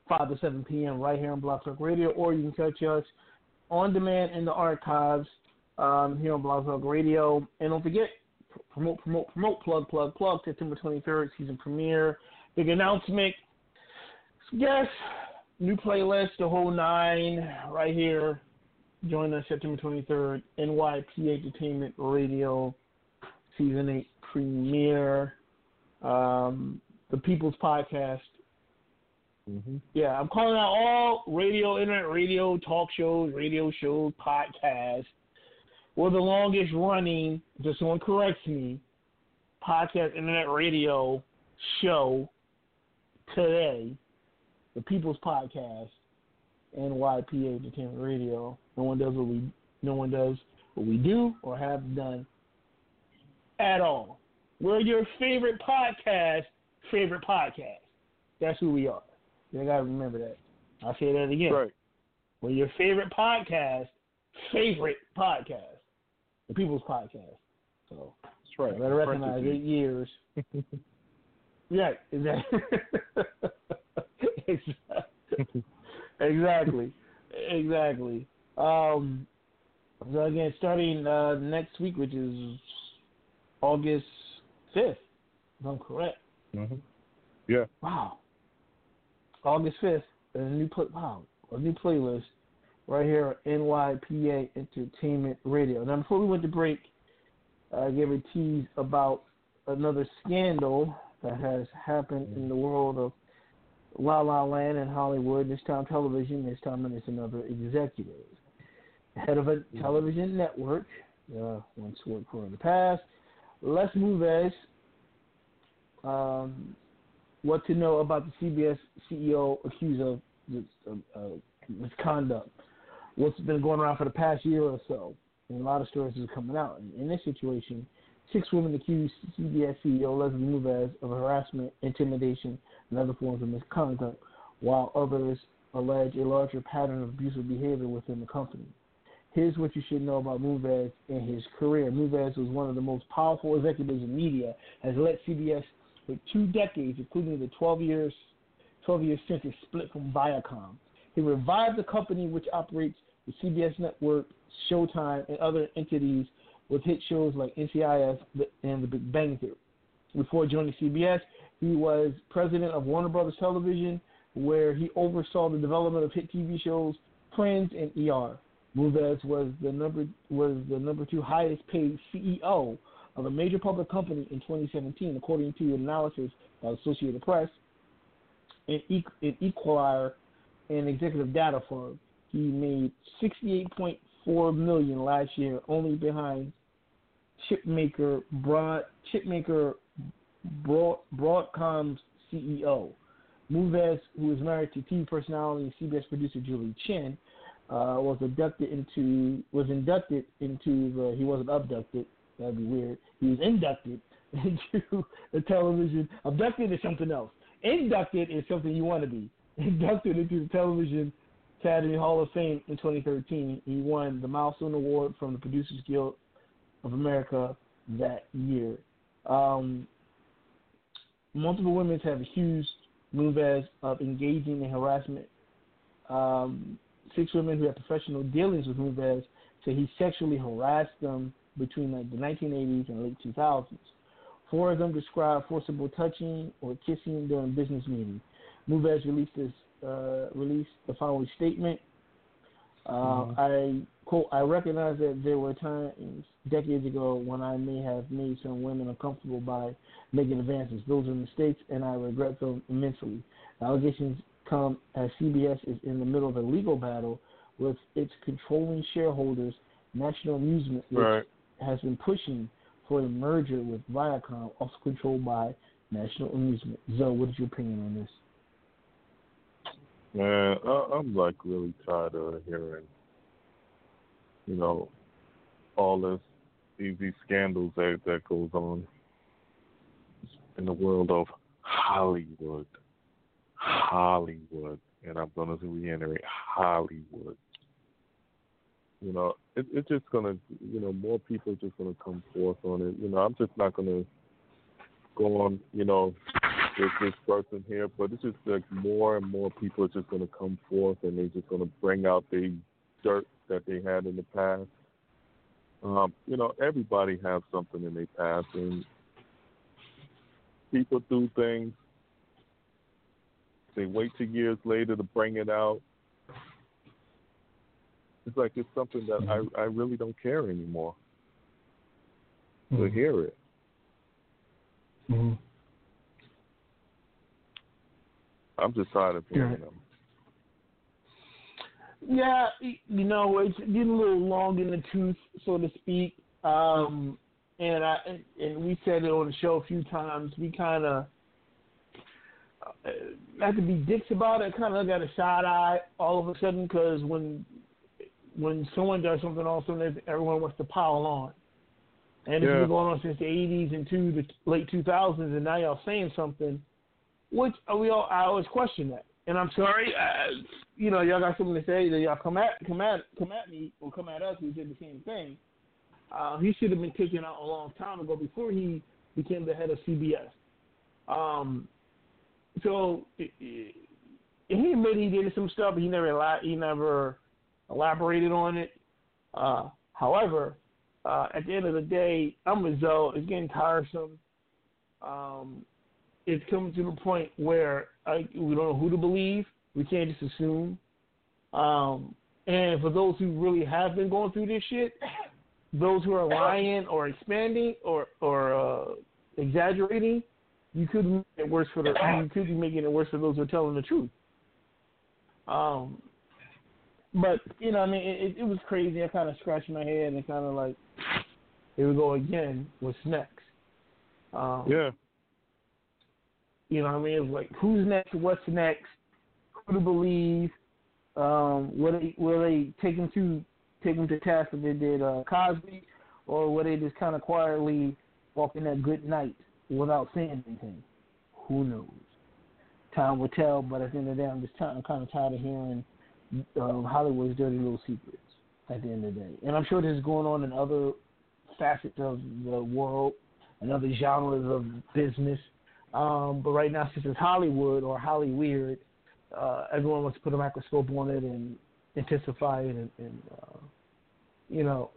5 to 7 p.m. right here on Blog Talk Radio, or you can catch us on demand in the archives um, here on Blog Talk Radio. And don't forget, promote, promote, promote, plug, plug, plug, September 23rd, season premiere. Big announcement. Yes, new playlist, the whole nine, right here. Join us September 23rd, NYPA Entertainment Radio season eight premiere, um, the People's Podcast. Mm-hmm. Yeah, I'm calling out all radio, internet radio, talk shows, radio shows, podcasts. We're the longest running, just someone corrects me, podcast, internet radio show today. The People's Podcast, NYPA Entertainment Radio. No one does what we, no one does what we do or have done at all. We're your favorite podcast, favorite podcast. That's who we are. You gotta remember that. I'll say that again. Right. We're your favorite podcast, favorite podcast, the People's Podcast. So That's right. I better recognize eight years. yeah, exactly. exactly. exactly. Exactly. Um, so again, starting uh, next week, which is August fifth, if I'm correct. Mm-hmm. Yeah. Wow. August fifth, a new play, wow, a new playlist right here on NYPA Entertainment Radio. Now, before we went to break, I gave a tease about another scandal that has happened in the world of La La Land and Hollywood, this time television, this time and it's another executive. Head of a television network, uh, once worked for in the past, Les Moonves, um, what to know about the CBS CEO accused of misconduct. What's been going around for the past year or so, and a lot of stories are coming out. In this situation, six women accused CBS CEO Leslie Moonves of harassment, intimidation, and other forms of misconduct, while others allege a larger pattern of abusive behavior within the company. Here's what you should know about Moonves and his career. Moonves was one of the most powerful executives in media, has led CBS for two decades, including the 12 years 12 years since it split from Viacom. He revived the company, which operates the CBS network, Showtime, and other entities with hit shows like NCIS and The Big Bang Theory. Before joining CBS, he was president of Warner Brothers Television, where he oversaw the development of hit TV shows Friends and ER. Moonves was the number was the number two highest paid CEO of a major public company in 2017, according to an analysis by Associated Press and Equilar, an executive data firm. He made 68.4 million last year, only behind chipmaker Broad chipmaker Broad, Broadcom's CEO. Moonves, who is married to TV personality and CBS producer Julie Chen, uh, was abducted into was inducted into the he wasn't abducted. That'd be weird. He was inducted into the television. Abducted is something else. Inducted is something you want to be. Inducted into the television Academy Hall of Fame in 2013 he won the milestone award from the Producers Guild of America that year. Um, multiple women have accused Moonves of engaging in harassment. Um, six women who had professional dealings with Moonves say he sexually harassed them between like the 1980s and late 2000s. Four of them described forcible touching or kissing during business meetings. Moonves released this uh, released the following statement. Uh, Mm-hmm. I quote: I recognize that there were times decades ago when I may have made some women uncomfortable by making advances. Those are mistakes, and I regret them immensely. The allegations come as CBS is in the middle of a legal battle with its controlling shareholders, National Amusement, which Right. has been pushing for a merger with Viacom, also controlled by National Amusement. Zoe, what is your opinion on this? Man, I, I'm like really tired of hearing, you know, all this these, these scandals that that goes on in the world of Hollywood, Hollywood, and I'm gonna reiterate Hollywood. You know, it, it's just gonna, you know, more people are just gonna come forth on it. You know, I'm just not gonna go on, you know, with this person here, but it's just like more and more people are just going to come forth and they're just going to bring out the dirt that they had in the past. Um, you know, everybody has something in their past, and people do things. They wait two years later to bring it out. It's like it's something that I I really don't care anymore to hear it. Mm-hmm. I'm just tired of hearing Right. them. Yeah, you know, it's getting a little long in the tooth, so to speak. Um, and I and- we said it on the show a few times. We kind of not to be dicks about it. I Kind of got a side eye all of a sudden because when when someone does something, all of a sudden everyone wants to pile on. And it's been going on since the '80s and to the late 2000s, and now y'all saying something, which we all I always question that. And I'm sorry, uh, you know, y'all got something to say that y'all come at come at come at me or come at us. We did the same thing. Uh, he should have been taken out a long time ago before he became the head of CBS. Um, so he admitted he did some stuff, but he never he never elaborated on it. Uh, however, uh, at the end of the day, I'm with Zoe. It's getting tiresome. Um, it's coming to the point where I, we don't know who to believe. We can't just assume. Um, and for those who really have been going through this shit, those who are lying or expanding or or uh, exaggerating, you could make it worse for the you could be making it worse for those who are telling the truth. Um, but you know, I mean, it, it was crazy. I kind of scratched my head and kind of like, here we go again. What's next? Um, Yeah. you know what I mean? It's like who's next? What's next? Who to believe? Um, will they will they take him to take him to task that they did uh, Cosby, or will they just kind of quietly walk in that good night without saying anything? Who knows? Time will tell. But at the end of the day, I'm just I'm kind of tired of hearing um, Hollywood's dirty little secrets. At the end of the day, and I'm sure this is going on in other facets of the world and other genres of business. Um, but right now, since it's Hollywood or Holly Weird, uh, everyone wants to put a microscope on it and intensify it and, and uh, you know,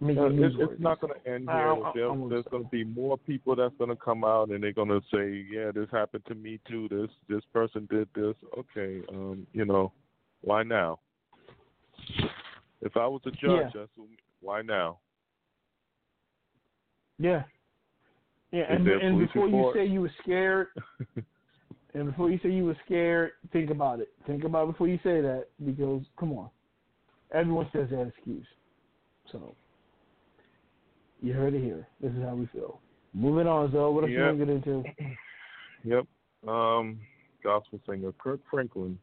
make Uh, it it, it's not going to end here. I- There- I'm there's going to be more people that's going to come out and they're going to say, "Yeah, this happened to me too. This this person did this." Okay, um, you know, why now? If I was a judge, Yeah. that's why now. Yeah. Yeah, and, there and before report? you say you were scared, and before you say you were scared, think about it. Think about it before you say that because come on, everyone says that excuse. So you heard it here. This is how we feel. Moving on, Zoe. What else Yeah. you want to get into? Yep. Um, gospel singer Kirk Franklin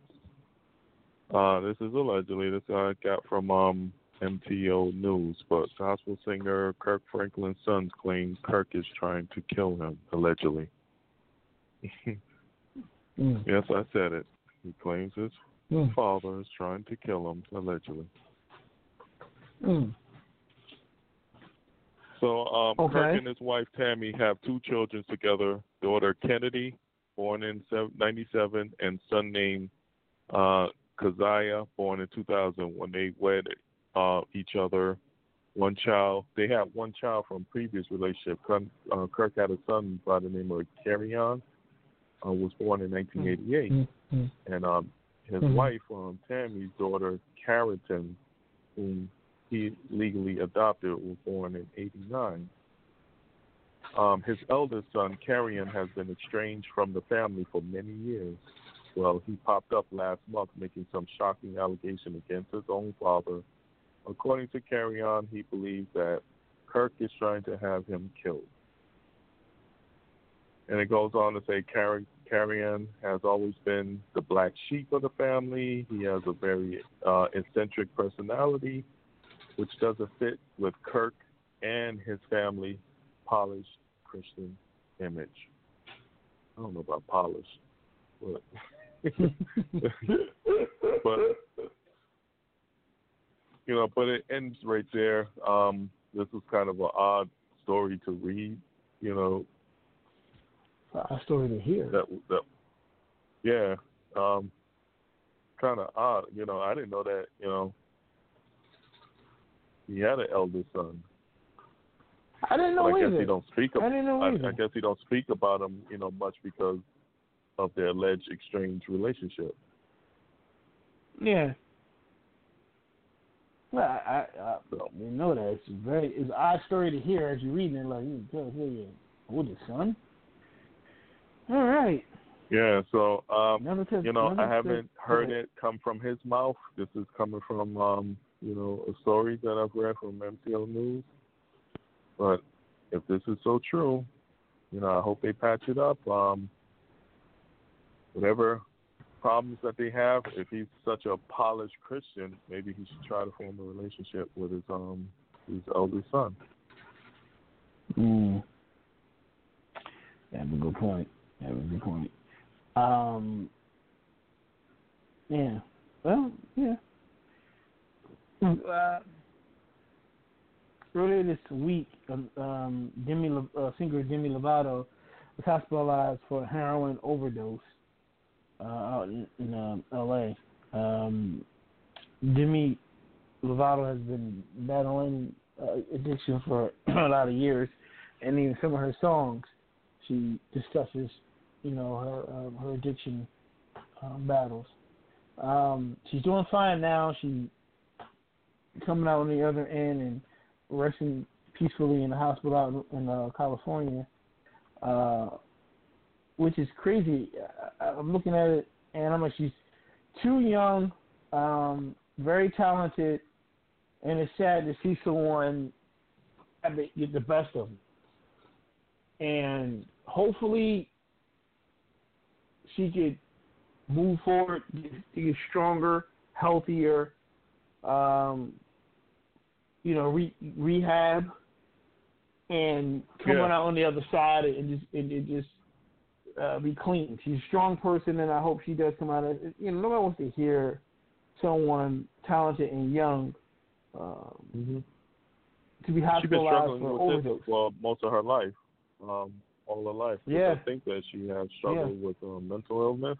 Uh, this is allegedly. This I got from um, MTO News. But gospel singer Kirk Franklin's sons claim Kirk is trying to kill him, allegedly. Mm. Yes, I said it. He claims his Mm. father is trying to kill him, allegedly. Mm. So um, Okay. Kirk and his wife Tammy have two children together: daughter Kennedy, born in '97, and son named uh, Caziah, born in 2000. When they wed uh, each other, one child. They had one child from previous relationship. Kirk, uh, Kirk had a son by the name of Kerrion, uh, was born in 1988, Mm. Mm. and um, his Mhm. wife, um, Tammy's daughter Carrington, whom he legally adopted, was born in '89. Um, his eldest son, Kerrion, has been estranged from the family for many years. Well, he popped up last month making some shocking allegation against his own father. According to Kerrion, he believes that Kirk is trying to have him killed. And it goes on to say Car- Kerrion has always been the black sheep of the family. He has a very uh, eccentric personality, which doesn't fit with Kirk and his family polished Christian image. I don't know about polished, but but you know, but it ends right there. Um, this is kind of an odd story to read. You know, A story to hear. that that yeah, um, kind of odd. You know, I didn't know that. You know, he had an eldest son. I didn't But know I guess either. he don't speak. I Ab- didn't know I, either. I guess he don't speak about him, you know, much because of their alleged estranged relationship. Yeah. Well, I, I, I didn't know that. It's very it's an odd story to hear as you're reading it. Like, you tell your oldest son. All right. Yeah, so um, you know, I haven't heard it come from his mouth. This is coming from um, you know, a story that I've read from MTO News. But if this is so true, you know, I hope they patch it up. Um, whatever problems that they have, if he's such a polished Christian, maybe he should try to form a relationship with his um his eldest son. Mm. That's a good point. That's a good point. Um. Yeah. Well, yeah. Uh, earlier this week, um, um, Demi, uh, singer Demi Lovato was hospitalized for a heroin overdose uh, out in, in um, L.A. Um, Demi Lovato has been battling uh, addiction for a lot of years, and even some of her songs, she discusses, you know, her uh, her addiction um, battles. Um, she's doing fine now. She coming out on the other end and resting peacefully in the hospital out in, uh, California, uh, which is crazy. I, I'm looking at it, and I'm like, she's too young, um, very talented, and it's sad to see someone get the best of them. And hopefully, she could move forward, get, get stronger, healthier, um, you know, re- rehab, and coming Yeah. out on the other side and just and, and just uh, be clean. She's a strong person, and I hope she does come out. Of, you know, nobody wants to hear someone talented and young um, Mm-hmm. to be She's been hospitalized struggling for with overdose. this for most of her life, um, all her life. Yeah. I think that she has struggled with um, mental illness.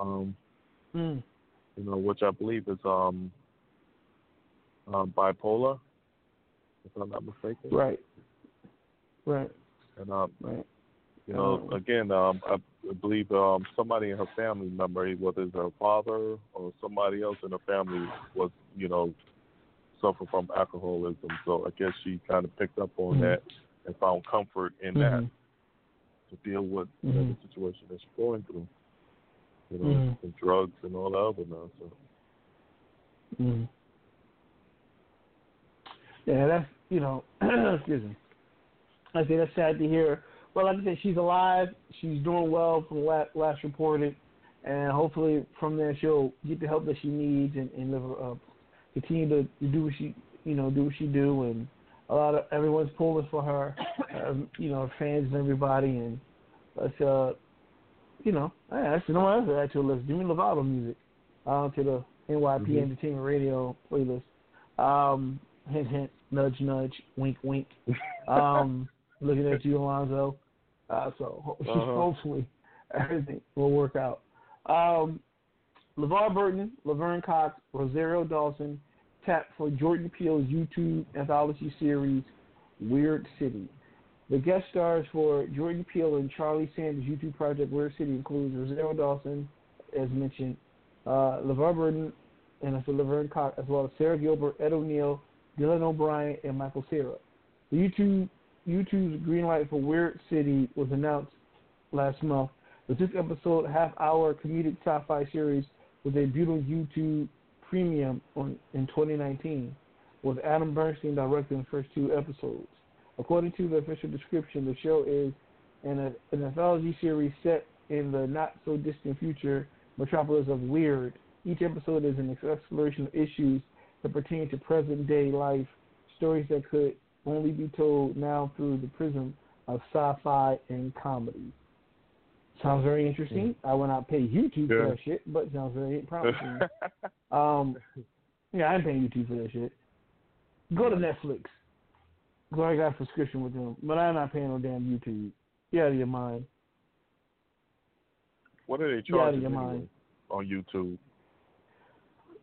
Um, Mm. you know, which I believe is um, um, bipolar, if I'm not mistaken. Right. Right. And um, Right. you know, Um, again, um, I believe um, somebody in her family member, whether it's her father or somebody else in her family, was you know suffer from alcoholism. So I guess she kind of picked up on Mhm. that and found comfort in that Mhm. to deal with Mhm. whatever situation that she's going through. You know, Mhm. and drugs and all the other nonsense. Mm. Yeah, that's you know, excuse me. I say that's sad to hear. Well, like I said, she's alive. She's doing well from last, last reported, and hopefully from there she'll get the help that she needs and, and live up, continue to do what she you know do what she do, and a lot of everyone's pulling for her, um, you know, fans and everybody, and let's uh, you know, hey, that's no one else add to the list. Demi Lovato music uh, to the NYP Mhm. Entertainment Radio playlist. Um, hint, hint, nudge, nudge, wink, wink. Um, looking at you, Alonzo. Uh, so Uh-huh. hopefully everything will work out. Um, LeVar Burton, Laverne Cox, Rosario Dawson tapped for Jordan Peele's YouTube anthology series Weird City. The guest stars for Jordan Peele and Charlie Sanders' YouTube project Weird City includes Rosario Dawson, as mentioned, uh, LeVar Burton, and Laverne Cox, as well as Sara Gilbert, Ed O'Neill, Dylan O'Brien, and Michael Cera. The YouTube YouTube's green light for Weird City was announced last month. The six episode half hour comedic sci fi series was debuted on YouTube Premium on, in 2019, with Adam Bernstein directing the first two episodes. According to the official description, the show is an, an anthology series set in the not so distant future metropolis of Weird. Each episode is an exploration of issues that pertain to present day life, stories that could only be told now through the prism of sci-fi and comedy. Sounds very interesting. I will not pay YouTube for that shit, but sounds very promising. um, yeah, I'm paying YouTube for that shit. Go to Netflix. Go, I got a subscription with them, but I'm not paying no damn YouTube. Get out of your mind. what are they Get out of charging your mind. on YouTube?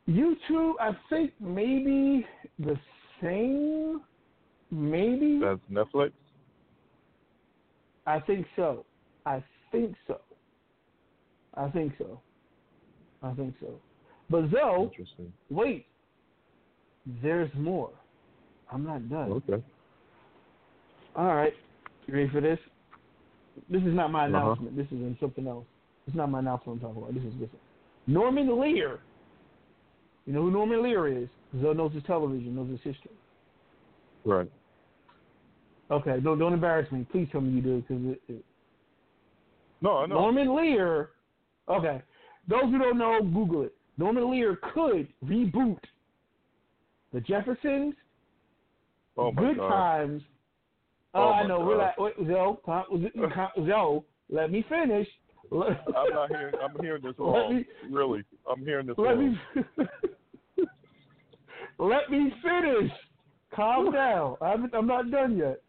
YouTube, I think maybe the same. Maybe That's Netflix. I think so. I think so. I think so. I think so. But though, wait, there's more. I'm not done. Okay. All right, you ready for this? This is not my Uh-huh. announcement. This is in something else. It's not my announcement I'm talking about. This is different. Norman Lear. You know who Norman Lear is? Zoe knows his television, knows his history. Right. Okay, don't don't embarrass me. Please tell me you do, because it, it, No, I know. Norman Lear. Okay, those who don't know, Google it. Norman Lear could reboot the Jeffersons, oh my Good God. Times. Oh, Oh, I know. God. Relax. Wait, Zoe, Zoe, let me finish. Let, I'm not hearing. I'm hearing this wrong. me- really, I'm hearing this let wrong. me let me finish. Calm down. I'm, I'm not done yet.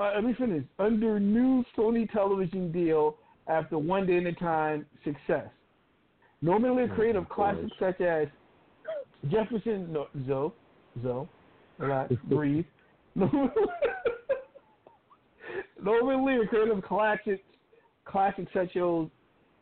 Uh, let me finish. Under new Sony television deal after One Day at a Time success. Norman Lear creative classics such as Jefferson, no, Zoe, Zoe, relax, breathe. Norman Lear creative classics, classics such as,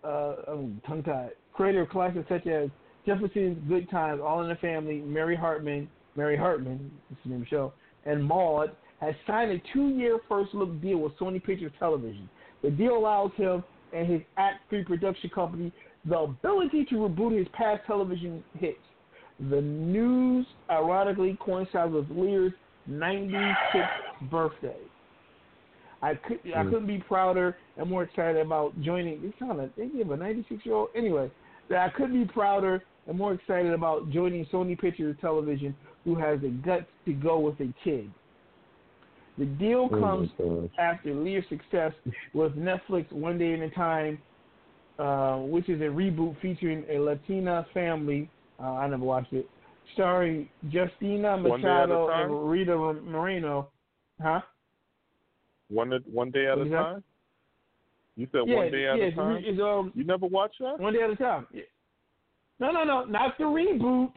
uh, I'm tongue tied. Creative classics such as Jefferson's Good Times, All in the Family, Mary Hartman, Mary Hartman, this is the name of the show, and Maude has signed a two-year first-look deal with Sony Pictures Television. The deal allows him and his Act 3 production company the ability to reboot his past television hits. The news ironically coincides with Lear's 96th birthday. I could I Mm. couldn't be prouder and more excited about joining. This kind of they give a 96 year old anyway. That I couldn't be prouder and more excited about joining Sony Pictures Television, who has the guts to go with a kid. The deal Oh comes gosh. after Lear's success with Netflix One Day at a Time, uh, which is a reboot featuring a Latina family. Uh, I never watched it, starring Justina One Day a Machado and Rita Moreno. Huh? One one day at a What is that? time. You said yeah, one day at yeah, a time. it's um You never watched that? one day at a time. No, no, no, not the reboot.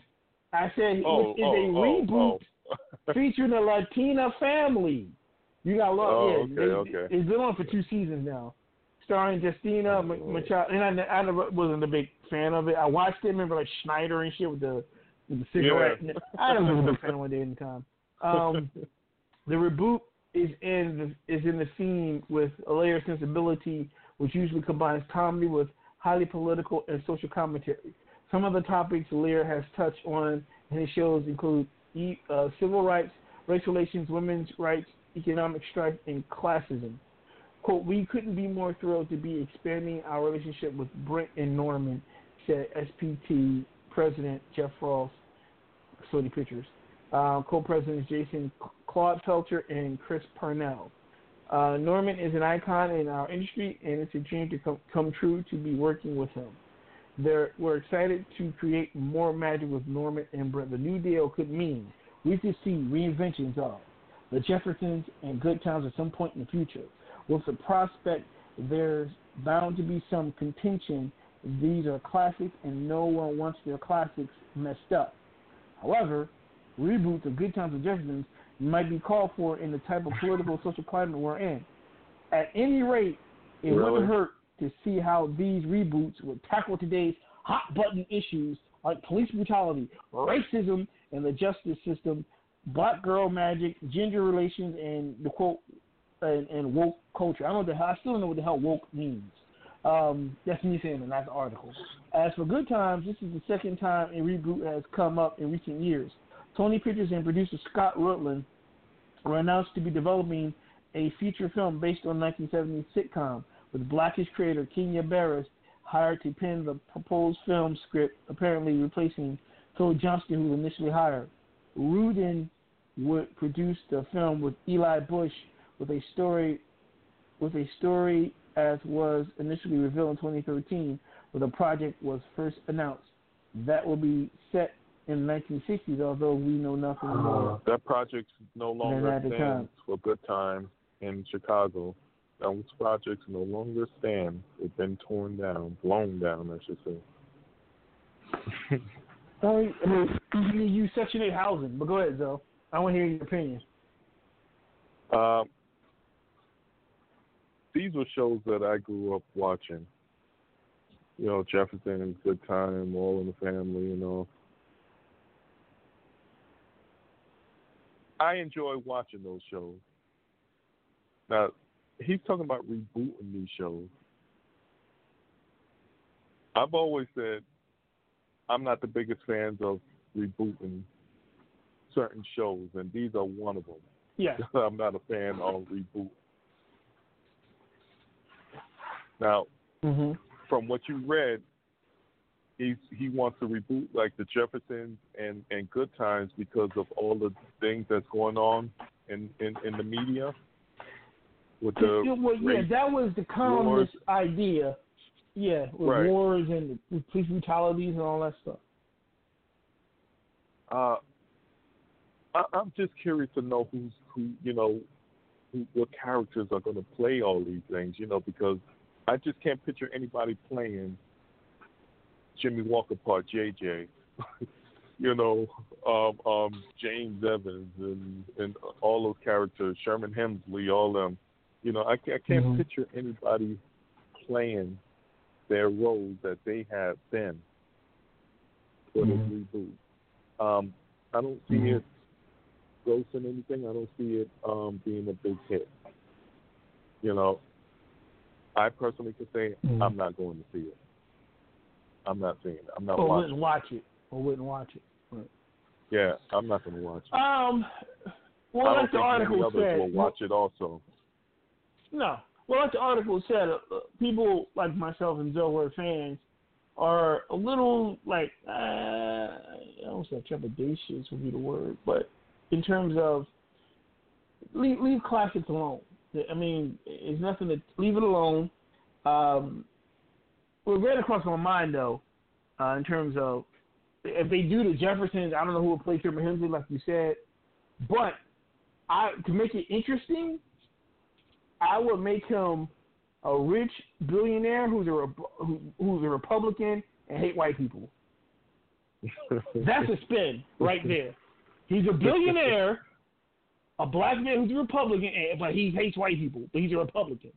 I said Oh, is oh, a oh, reboot oh. featuring a Latina family. You got love. Oh, yeah, okay, they- okay. It's been on for two seasons now, starring Justina Oh, Machado. And I, I never wasn't a big fan of it. I watched it. Remember like Schneider and shit with the with the cigarette. Yeah. I never was a big fan of one day a time. Um, the reboot is in the, is in the theme with a layer of sensibility, which usually combines comedy with highly political and social commentary. Some of the topics Lear has touched on in his shows include e, uh, civil rights, race relations, women's rights, economic strife, and classism. Quote, we couldn't be more thrilled to be expanding our relationship with Brent and Norman, said SPT President Jeff Frost, Sony Pictures. Uh, co-presidents Jason Clodfelter and Chris Parnell. Uh, Norman is an icon in our industry, and it's a dream to come, come true to be working with him. They're, we're excited to create more magic with Norman and Brent. The new deal could mean we could see reinventions of the Jeffersons and Good Times at some point in the future. With the prospect, there's bound to be some contention. These are classics, and no one wants their classics messed up. However, reboots of Good Times and Jeffersons might be called for in the type of political social climate we're in. At any rate, it Really? wouldn't hurt to see how these reboots would tackle today's hot button issues like police brutality, racism, and the justice system, black girl magic, gender relations, and the quote and, and woke culture. I don't know the hell, I still don't know what the hell woke means. Um, that's me saying it, not the article. As for Good Times, this is the second time a reboot has come up in recent years. Sony Pictures and producer Scott Rutland were announced to be developing a feature film based on 1970s sitcom, with Blackish creator Kenya Barris hired to pen the proposed film script, apparently replacing Phil Johnston, who was initially hired. Rudin would produce the film with Eli Bush, with a story, with a story as was initially revealed in 2013, when the project was first announced. That will be set in the 1960s, although we know nothing more. That project no longer stands for good time in Chicago. Those projects no longer stand. They've been torn down, blown down, I should say. I mean, you, Section 8 housing, but go ahead, Zoe. I want to hear your opinion. Um, these were shows that I grew up watching. You know, Jefferson and Good Time, All in the Family, you know. I enjoy watching those shows. Now, he's talking about rebooting these shows. I've always said I'm not the biggest fans of rebooting certain shows, and these are one of them. Yeah. I'm not a fan of reboot. Now, Mm-hmm. from what you read, he's he wants to reboot like the Jeffersons and and Good Times because of all the things that's going on in in, in the media with the Yeah, well, yeah, that was the columnist wars. idea. Yeah, with Right. wars and the police brutalities and all that stuff. Uh, I, I'm just curious to know who's who, you know, who, what characters are going to play all these things, you know, because I just can't picture anybody playing Jimmie Walker part JJ, you know, um, um, James Evans and and all those characters, Sherman Hemsley, all them, you know, I, can't- I can't Mhm. picture anybody playing their roles that they have been for this Mhm. reboot. Um, I don't see Mhm. it grossing anything. I don't see it um, being a big hit. You know, I personally could say Mhm. I'm not going to see it. I'm not seeing it. I'm not Or watching. wouldn't watch it. Or wouldn't watch it. Right. Yeah, I'm not going to watch it. Um, well, I don't the think article many others said, will watch it also. No. Well, like the article said, uh, people like myself and who fans are a little like uh, I don't say trepidatious would be the word, but in terms of leave, leave classics alone. I mean, it's nothing to leave it alone. Um, what ran across my mind though, uh, in terms of if they do the Jeffersons, I don't know who will play Sherman Hemsley, like you said, but I to make it interesting, I would make him a rich billionaire who's a who, who's a Republican and hate white people. That's a spin right there. He's a billionaire, a black man who's a Republican, but he hates white people, but he's a Republican.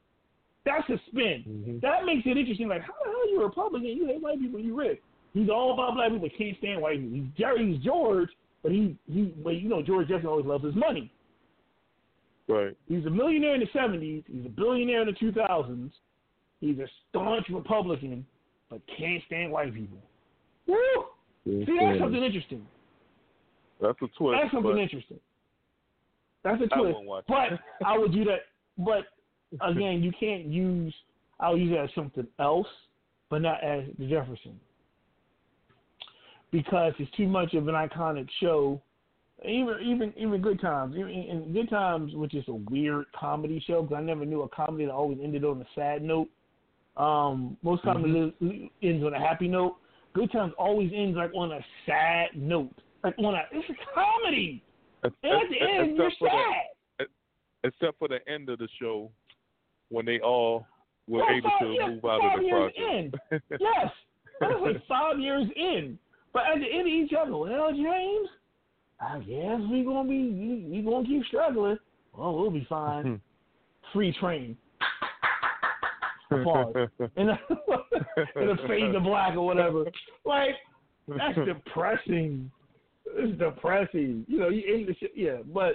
That's a spin. Mhm. That makes it interesting. Like, how the hell are you a Republican? You hate white people. You rich. He's all about black people. Can't stand white people. He's Jerry. He's George, but he he. But you know, George Jefferson always loves his money. Right. He's a millionaire in the '70s. He's a billionaire in the 2000s. He's a staunch Republican, but can't stand white people. Woo! See, that's something interesting. That's a twist. That's something interesting. That's a twist. won't But. I would do that. But again, you can't use. I'll use that as something else, but not as the Jefferson, because it's too much of an iconic show. Even even even Good Times, even in Good Times, which is a weird comedy show, because I never knew a comedy that always ended on a sad note. Um, most comedy ends on a happy note. Good Times always ends like on a sad note, like on a it's a comedy. And at the end, you're for the- sad. except for the end of the show when they all were Well, able five- to move out of the years project. Yes, that was like five years in. But at the end of each other, well, James, I guess we gonna be we, we gonna keep struggling. Well, we'll be fine. Free train. Pause. And a, and a fade to black or whatever. Like that's depressing. It's depressing. You know, you end the shit. Yeah, but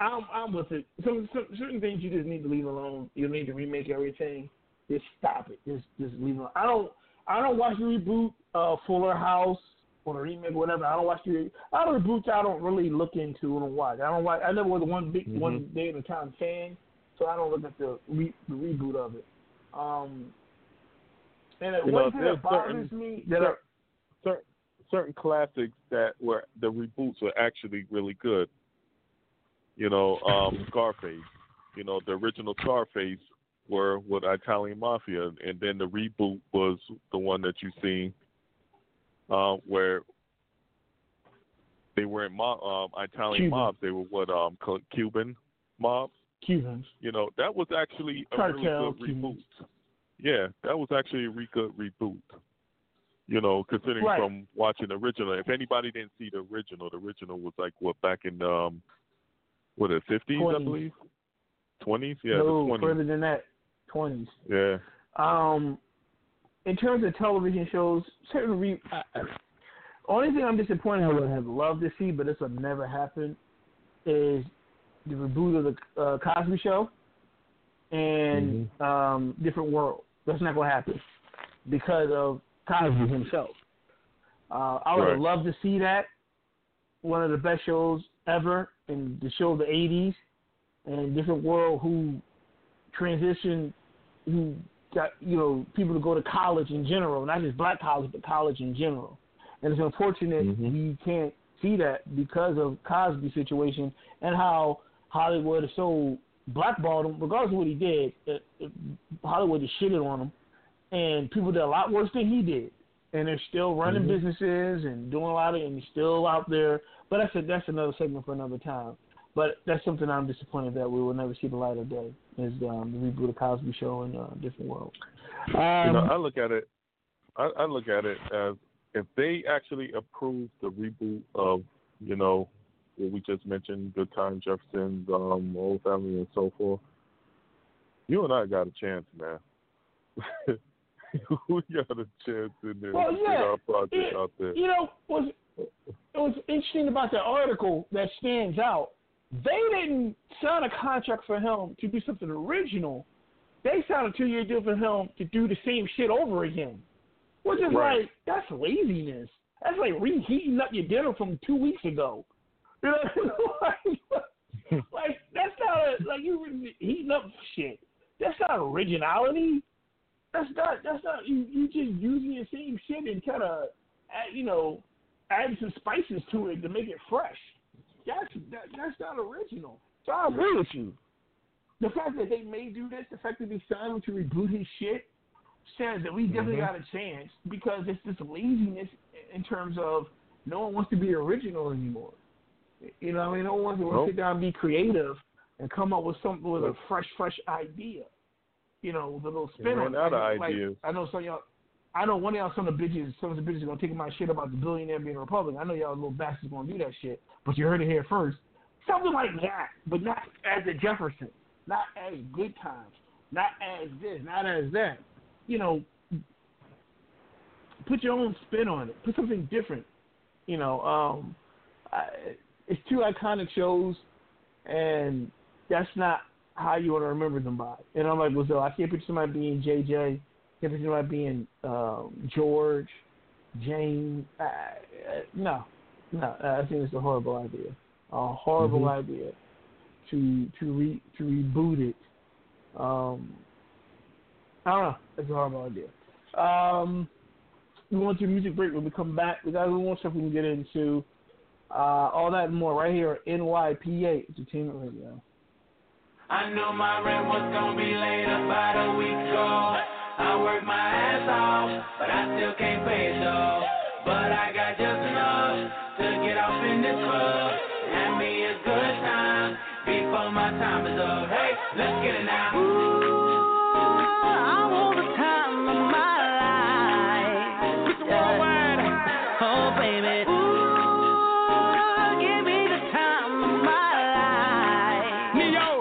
I'm I'm with it. Some, some certain things you just need to leave alone. You don't need to remake everything. Just stop it. Just just leave it. Alone. I don't I don't watch the reboot uh Fuller House or the remake or whatever. I don't watch the I don't reboots. I don't really look into and watch. I don't watch. I never was one big Mhm. one day at a time fan, so I don't look at the re, the reboot of it. Um, and You one know, thing that bothers certain- me that certain certain classics that were the reboots were actually really good. You know, um, Scarface. You know, the original Scarface were with Italian Mafia, and then the reboot was the one that you seen, uh, where they weren't mob, um, Italian Cuban. mobs. They were what um, Cuban mobs. Cubans. You know, that was actually a Cartel really good reboot. Yeah, that was actually a really good reboot. You know, considering Right. from watching the original. If anybody didn't see the original, the original was like what back in um, what the fifties, I believe, twenties. Yeah, no, further than that, twenties. Yeah. Um, in terms of television shows, certain re. I, I, only thing I'm disappointed I would have loved to see, but this will never happen, is the reboot of the uh, Cosby Show and um, Different World. That's not going to happen because of Cosby himself. Uh, I would have Right. loved to see that. One of the best shows ever, in the show of the '80s, and Different World, who transitioned, who you know people to go to college in general, not just black college, but college in general. And it's unfortunate we can't see that because of Cosby's situation and how Hollywood is so blackballed him, regardless of what he did. It, it, Hollywood just shitted on him, and people did a lot worse than he did, and they're still running Mhm. businesses and doing a lot of, and he's still out there. But that's a, that's another segment for another time. But that's something I'm disappointed that we will never see the light of day. Is um, the reboot of Cosby Show in a different world. you know, Um, I look at it. I, I look at it as if they actually approve the reboot of, you know, what we just mentioned, Good Time Jefferson's, um, Old Family, and so forth. You and I got a chance, man. we got a chance in there Well, yeah, our project it- out there. You know, was it was interesting about the article that stands out. They didn't sign a contract for him to do something original. They signed a two-year deal for him to do the same shit over again, which is Right. like that's laziness. That's like reheating up your dinner from two weeks ago. You know, like, like that's not a, like you heating up shit. That's not originality. That's not. That's not. You you just using the same shit and kind of, you know, adding some spices to it to make it fresh. That's that, that's not original. So I agree with you. The fact that they may do this, the fact that they signed him to reboot his shit, says that we definitely Mhm. got a chance because it's this laziness in terms of no one wants to be original anymore. You know, what I mean, no one wants to Nope. sit down and be creative and come up with something with a fresh, fresh idea. You know, with a little spin on it. out of Like- ideas. I know some of y'all. I know one of y'all, some of the bitches, some of the bitches are gonna take my shit about the billionaire being a Republican. I know y'all little bastards gonna do that shit, but you heard it here first. Something like that, but not as a Jefferson, not as Good Times, not as this, not as that. You know, put your own spin on it. Put something different. You know, um, I, it's two iconic shows, and that's not how you want to remember them by. And I'm like, well, so I can't picture somebody being JJ. Can't picture somebody being um, George, Jane. Uh, uh, no, no. I think it's a horrible idea. A horrible Mhm. idea to to re to reboot it Um, I don't know. It's a horrible idea. Um, we want to music break. When we come back, we got a little more stuff we can get into. Uh, all that and more right here at NYPA Entertainment Radio. I knew my rent was gonna be late about a week ago. I work my ass off, but I still can't pay it though. But I got just enough to get off in this club. Have me a good time before my time is up. Hey, let's get it now. I want the time of my life. Yeah. Oh, baby. Ooh, give me the time of my life. Ne-Yo, Hey,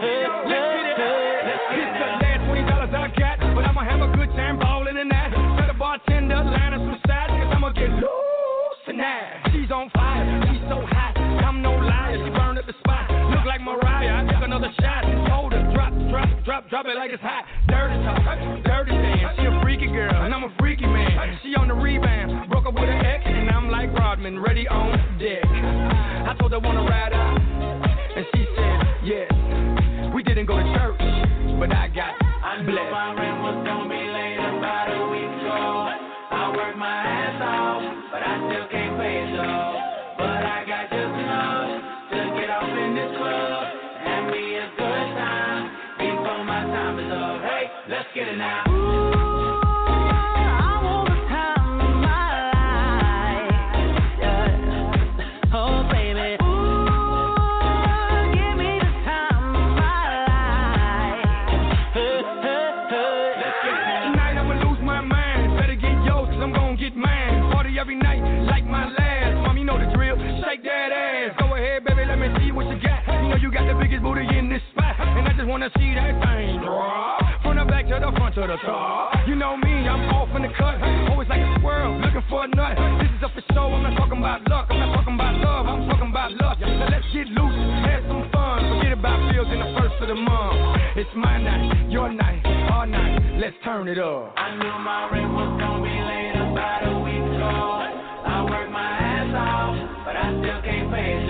bartender some sides, cause I'ma get loose tonight. She's on fire, she's so hot, I'm no liar. She burned up the spot, look like Mariah. I took another shot, hold drop, drop, drop, drop it like it's hot. Dirty talk, dirty dance. She a freaky girl, and I'm a freaky man. She on the rebound, broke up with an ex, and I'm like Rodman, ready on deck. I told her wanna ride out, and she said yes. We didn't go to church, but I got blessed. And I just wanna see that thing drop. The front to the top. You know me, I'm off in the cut. Always like a squirrel, looking for a nut. This is up for show, I'm not talking about luck. I'm not talking about love, I'm talking about luck. Now let's get loose, have some fun. Forget about bills in the first of the month. It's my night, your night, our night. Let's turn it up. I knew my rent was gonna be late about a week ago. I worked my ass off, but I still can't pay it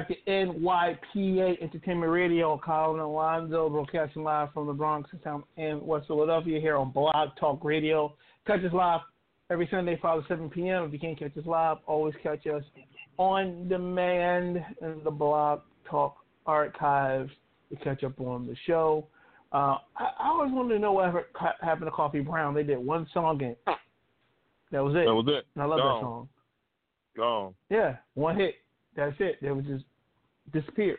Back to NYPA Entertainment Radio. Colin Alonzo broadcasting live from the Bronx and West Philadelphia here on Blog Talk Radio. Catch us live every Sunday, 5 to 7 p.m. If you can't catch us live, always catch us on demand in the Blog Talk archives to catch up on the show. Uh, I, I always wanted to know what happened to Coffee Brown. They did one song and that was it. That was it. And I love Gone. that song. Gone. Yeah, one hit. That's it. They would just disappear.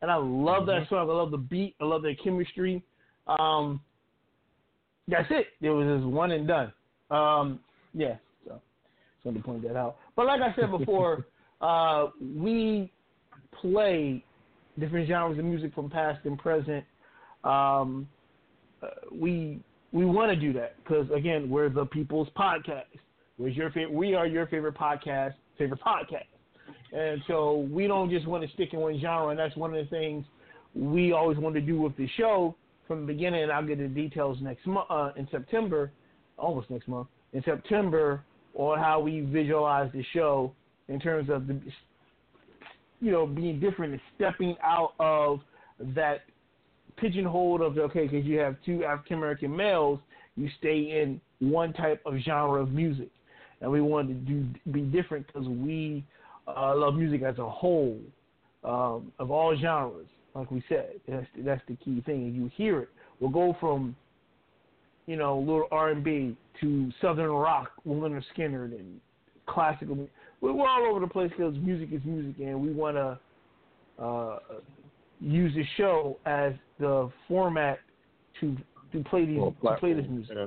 And I love that Mm-hmm. song. I love the beat. I love their chemistry. Um, that's it. It was just one and done. Um, yeah, so just wanted to point that out. But like I said before, uh, we play different genres of music from past and present. Um, uh, we we want to do that because again, we're the people's podcast. Where's your favorite? We are your favorite podcast, favorite podcast, and so we don't just want to stick in one genre. And that's one of the things we always want to do with the show from the beginning. And I'll get the details next month uh, in September, almost next month in September, on how we visualize the show in terms of the you know being different and stepping out of that pigeonhole of okay, because you have two African American males, you stay in one type of genre of music, and we wanted to do be different because we uh, love music as a whole um, of all genres. Like we said, that's that's the key thing. And you hear it. We'll go from you know little R and B to southern rock, Lynyrd Skynyrd, and classical. We're, we're all over the place because music is music, and we want to uh, use the show as the format to to play these Well, to play this music. yeah.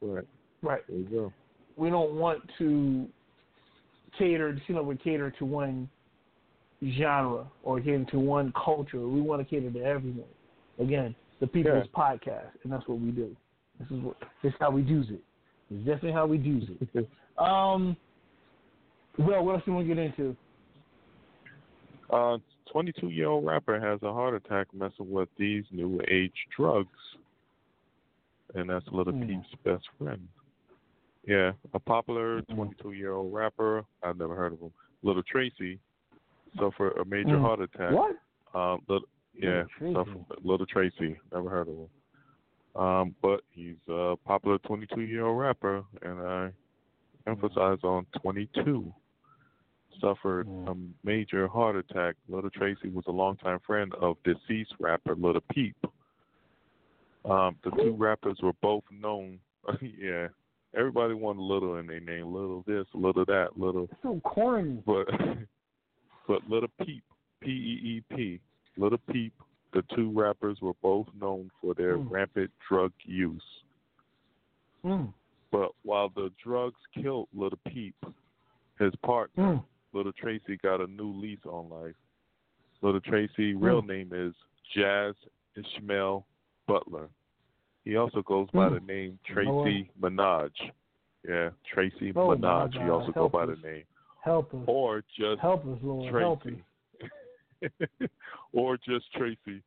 Right. Right. There you go. We don't want to cater, you know, we cater to one genre or cater to one culture. We want to cater to everyone. Again, the people's podcast, and that's what we do. This is what this is how we do it. It's definitely how we do it. um, well, what else do you want to get into? Uh, 22 year old rapper has a heart attack messing with these new age drugs. And that's a Little Hmm. Peep's best friend. Yeah, a popular 22 year old rapper, I've never heard of him, Little Tracy, suffered a major Hmm. heart attack. What? Um, little, yeah, Little Tracy. suffered- Little Tracy, never heard of him. Um, but he's a popular 22 year old rapper, and I emphasize on 22 suffered a major heart attack. Little Tracy was a longtime friend of deceased rapper Little Peep. Um, the two rappers were both known. yeah, everybody wanted Little in their name. Little this, Little that, Little. So corny. But but Little Peep, P E E P, Little Peep. The two rappers were both known for their Mm. rampant drug use. Mm. But while the drugs killed Little Peep, his partner, Mm. Little Tracy, got a new lease on life. Little Tracy, real Mm. name is Jazz Ishmael Butler. He also goes by Mm. the name Tracy Minaj. Yeah, Tracy Oh, Minaj. He also go help by the name. Help us. Or just Help us, Lord. Help us. Tracy. or just Tracy.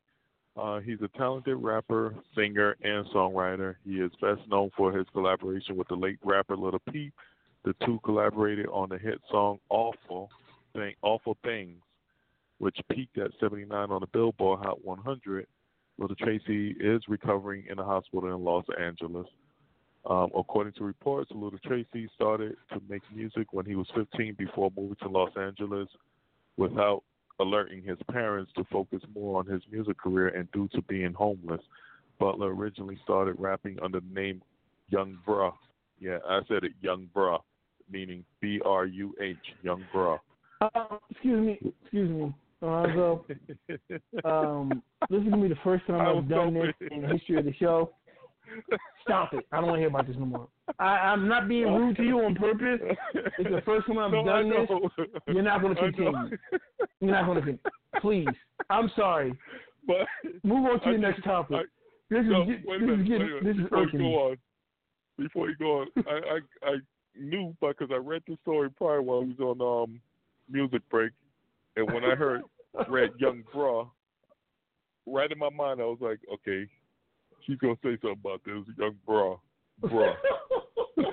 Uh, he's a talented rapper, singer, and songwriter. He is best known for his collaboration with the late rapper Little Peep. The two collaborated on the hit song "Awful Thing, Awful Things," which peaked at 79 on the Billboard Hot 100. Little Tracy is recovering in a hospital in Los Angeles. Um, according to reports, Little Tracy started to make music when he was 15 before moving to Los Angeles without alerting his parents to focus more on his music career and due to being homeless. Butler originally started rapping under the name Yung Bruh. Yeah, I said it, Yung Bruh, meaning B R U H, Yung Bruh. Uh, excuse me. Excuse me. Alonzo. um, this is gonna be the first time I I've was done this hoping- in the history of the show. Stop it! I don't want to hear about this no more. I, I'm not being rude to you on purpose. It's the first time I've No, done this. You're not going to continue. You're not going to continue. Please. I'm sorry. But Move on to I the next topic. I- this is no, get- this minute, is getting wait a minute. this is Before you irking go on, before you go on, I, I I knew because I read the story prior while I was on um music break, and when I heard read Young Bra, right in my mind I was like, okay, she's gonna say something about this Young Bra, bra.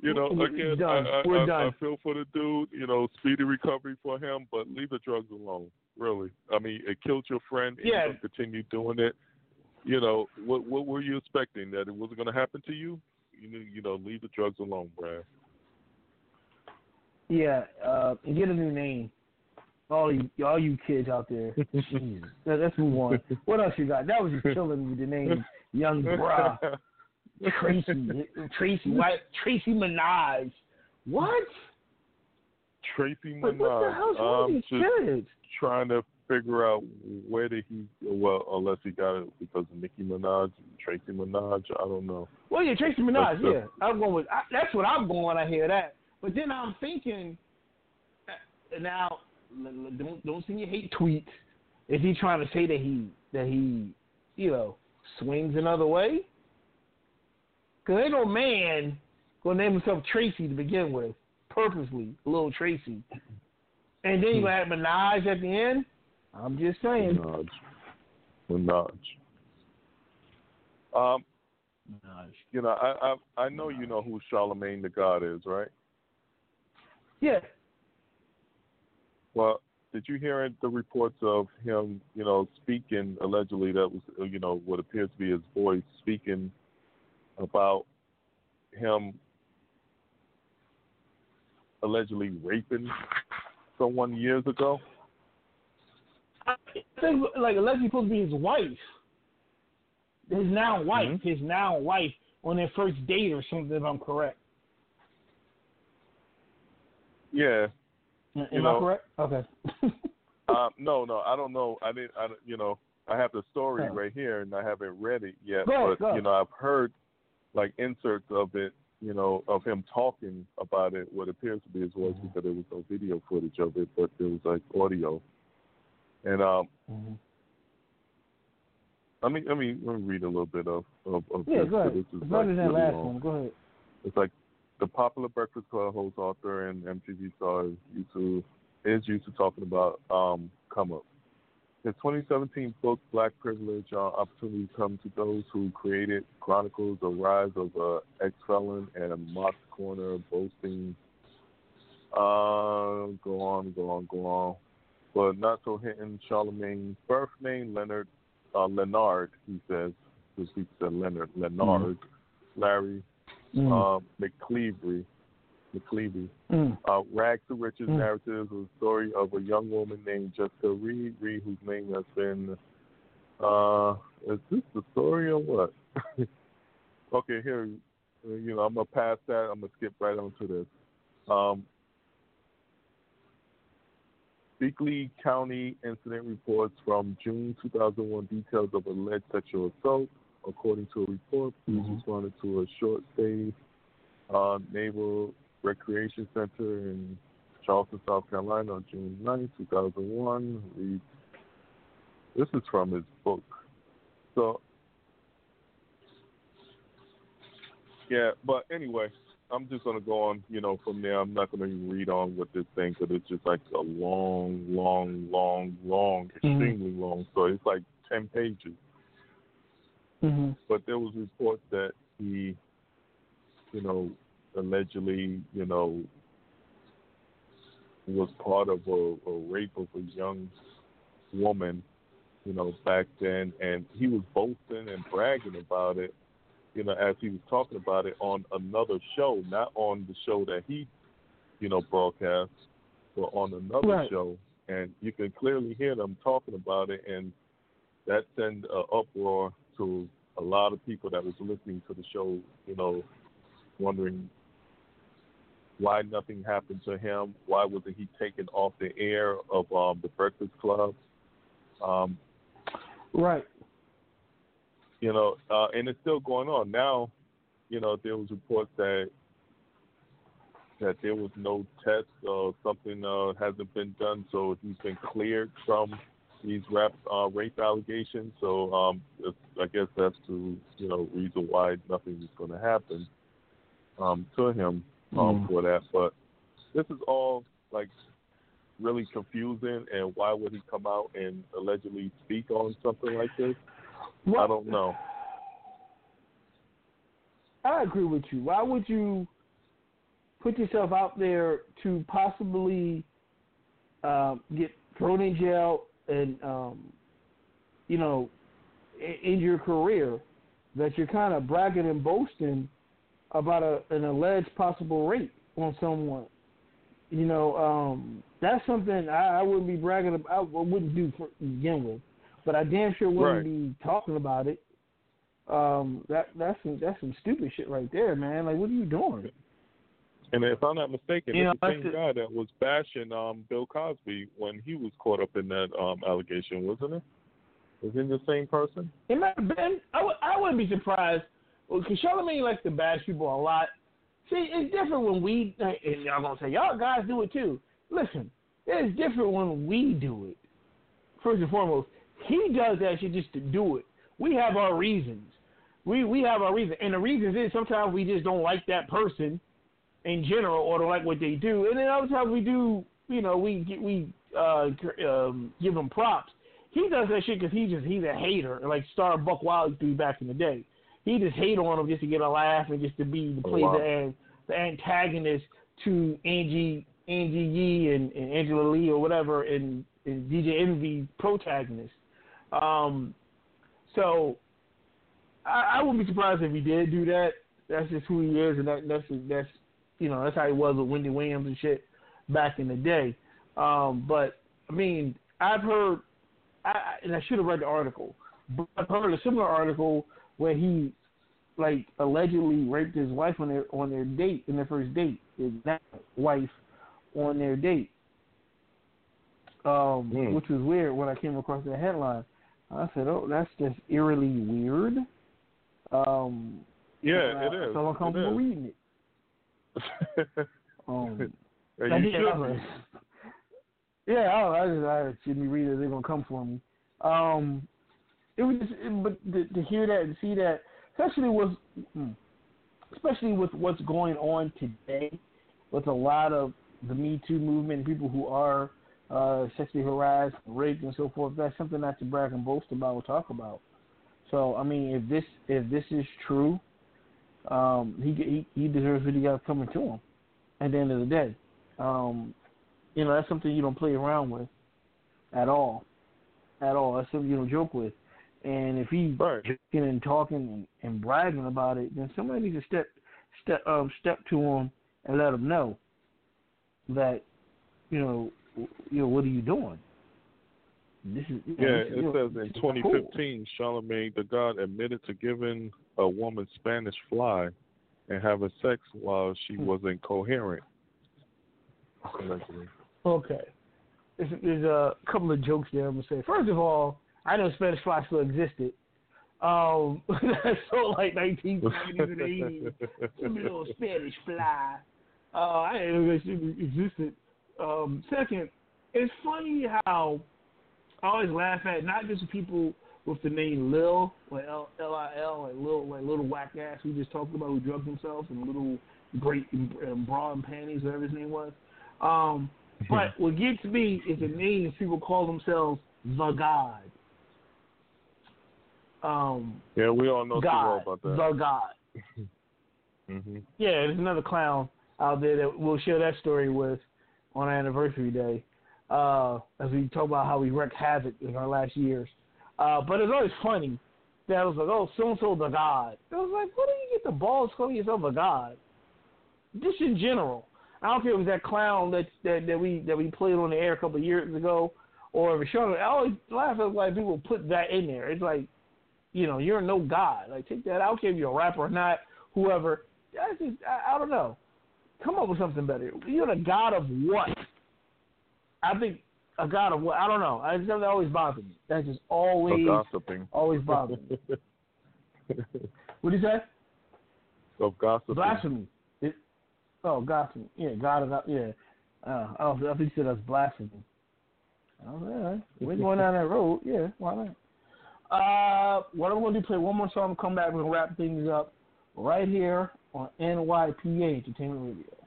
you know, again, done. I, I, I. I feel for the dude. You know, speedy recovery for him, but leave the drugs alone. Really, I mean, it killed your friend. And Yeah. you're continue doing it. you know, what what were you expecting that it wasn't going to happen to you? You know, you know, leave the drugs alone, Brad. Yeah, uh, and get a new name. All you, all you kids out there. Jesus. Let- Let's move on. What else you got? That was just killing me. The name Young Bra, Tracy, Tracy White, Tracy Minaj. What? Tracy Like, what the hell's wrong um, with these kids? trying to figure out where did he well unless he got it because of Nicki Minaj, Tracy Minaj. I don't know. Well, yeah, Tracy Minaj. That's the- Yeah, I'm going with. I, that's what I'm going when I hear that. But then I'm thinking, uh, now don't don't send your hate tweets. Is he trying to say that he that he, you know, swings another way? Cause ain't no man gonna name himself Tracy to begin with, purposely, little Tracy, and then you gonna add Minaj at the end. I'm just saying. Minaj. Minaj. Um, you know, I, I I know you know who Charlemagne the God is, right? Yeah. Well, did you hear the reports of him, you know, speaking allegedly that was, uh, you know, what appears to be his voice speaking about him allegedly raping someone years ago? I think like allegedly supposed to be his wife. His now wife, Mm-hmm. his now wife on their first date or something. If I'm correct. Yeah. Am You I correct? Okay. Um, no, no, I don't know. I didn't. I, you know, I have the story Oh. right here, and I haven't read it yet. Go but go. you know, I've heard like inserts of it. You know, of him talking about it. What appears to be his voice, Mm-hmm. because there was no video footage of it, but there was like audio. And um, Mm-hmm. let me let me let me read a little bit of of, of Yeah, this. go ahead. It's better than really last long. one. Go ahead. It's like the popular Breakfast Club host, author, and MTV star is used to is used to talking about um, come up. His 2017 book, Black Privilege, uh, Opportunity Come to Those Who Created, chronicles the rise of a ex-felon and a mock corner boasting. Uh, go on, go on, go on. But not so hidden Charlemagne's birth name, Leonard, uh, Leonard, he says. He said Leonard, Leonard, Larry Mm. uh, McCleavery, McCleavey. Mm. Uh, Rags to Riches Mm. narrative is a story of a young woman named Jessica Reed, Reed whose name has been. Uh, is this the story or what? okay, here, you know, I'm gonna pass that. I'm gonna skip right on to this. Um, Berkeley County incident reports from June 2001 details of alleged sexual assault. According to a report, police responded to a short stay uh, Naval Recreation Center in Charleston, South Carolina on June 9, 2001. Reads, this is from his book. So, yeah, but anyway, I'm just going to go on, you know, from there. I'm not going to read on with this thing because it's just like a long, long, long, long, extremely long story. It's like 10 pages Mm-hmm. but there was reports that he, you know, allegedly, you know, was part of a, a rape of a young woman, you know, back then, and he was boasting and bragging about it, you know, as he was talking about it on another show, not on the show that he, you know, broadcast, but on another Right. show, and you can clearly hear them talking about it, and that sent an uproar to a lot of people that was listening to the show, you know, wondering why nothing happened to him, why wasn't he taken off the air of um, the Breakfast Club, um, Right. you know, uh, and it's still going on now. You know, there was reports that that there was no test or something uh, hasn't been done, so he's been cleared from these rap uh, rape allegations. So um, I guess that's the you know reason why nothing is going to happen um, to him um, Mm. for that. But this is all like really confusing. And why would he come out and allegedly speak on something like this? I don't know. I agree with you. Why would you put yourself out there to possibly um, get thrown in jail and um, you know i- in your career that you're kind of bragging and boasting about a, an alleged possible rape on someone. You know, um, that's something I, I wouldn't be bragging about. I wouldn't do for, to begin with, but I damn sure wouldn't Right. be talking about it. Um, that that's some, that's some stupid shit right there, man. Like, what are you doing? And if I'm not mistaken, You it's know, the same guy that was bashing um Bill Cosby when he was caught up in that um allegation, wasn't it? Was it the same person? It might have been. I would. I wouldn't be surprised. Because Charlemagne likes to bash people a lot. See, it's different when we and y'all gonna say y'all guys do it too. Listen, it's different when we do it. First and foremost, he does that shit just to do it. We have our reasons. We we have our reasons, and the reasons is sometimes we just don't like that person in general, or don't like what they do, and then other times we do. You know, we we uh, um, give him props. He does that shit because he just he's a hater, like Star Buc Wild used to back in the day. He just hate on him just to get a laugh and just to be to Oh, wow. the the antagonist to Angie Angie Yee and, and Angela Lee or whatever and, and DJ Envy protagonist. Um, so I, I wouldn't be surprised if he did do that. That's just who he is, and that, that's that's you know that's how he was with Wendy Williams and shit back in the day. Um, but I mean, I've heard, I, I- and I should have read the article, but I've heard a similar article where he like allegedly raped his wife on their on their date in their first date, his now wife on their date. Um, Hmm. which was weird when I came across that headline. I said, "Oh, that's just eerily weird." Um, Yeah, and I it is. felt uncomfortable It is. reading it. Um, I you did, should I was- yeah, I, I just I shouldn't read reading. They're gonna come for me. Um, it was just, it, but to, to hear that and see that, especially with, hmm, especially with what's going on today, with a lot of the Me Too movement people who are uh, sexually harassed, raped, and so forth. That's something not to brag and boast about or talk about. So I mean, if this if this is true, um, he he he deserves what he got coming to him. At the end of the day, um, you know that's something you don't play around with at all, at all. That's something you don't joke with. And if he's joking and talking and, and bragging about it, then somebody needs to step step um, step to him and let him know that you know w- you know what are you doing? This is know, Yeah, this is- it you know, says in this is not cool. 2015, Charlemagne the God admitted to giving a woman Spanish fly and having sex while she Hmm. was incoherent. Okay. There's, there's a couple of jokes there I'm gonna say. First of all, I know Spanish fly still existed. Um, so like 1970s and 80s. Some little Spanish fly. Uh, I didn't know that shit existed. Um, second, it's funny how I always laugh at not just people with the name Lil, like L L I L, like little like little whack ass we just talked about who drugged himself and little great um, bra and panties, whatever his name was. Um, but what gets me is the names people call themselves the God. Um, Yeah, we all know God, about that. the God. hmm Yeah, there's another clown out there that we'll share that story with on our anniversary day, uh, as we talk about how we wreaked havoc in our last years. Uh, but it's always funny that I was like, oh, so and so the God. I was like, where do you get the balls calling yourself a God? Just in general. I don't care if it was that clown that that, that we that we played on the air a couple of years ago, or if it's. I always laugh at like people put that in there. It's like, you know, you're no God. Like take that. I don't care if you're a rapper or not. Whoever. That's just I, I don't know. Come up with something better. You're the God of what? I think a God of what? I don't know. It's just that always bothered me. That just always Of gossiping. always bothered me. What do you say? So gossiping. Blasphemy. It, oh, blasphemy. Yeah, God of yeah. Uh, I don't. I think you said that's blasphemy. Like, all right. We're going down that road. Yeah, why not? Uh, what I'm going to do? Play one more song. Come back. We're going to wrap things up right here on NYPA Entertainment Radio.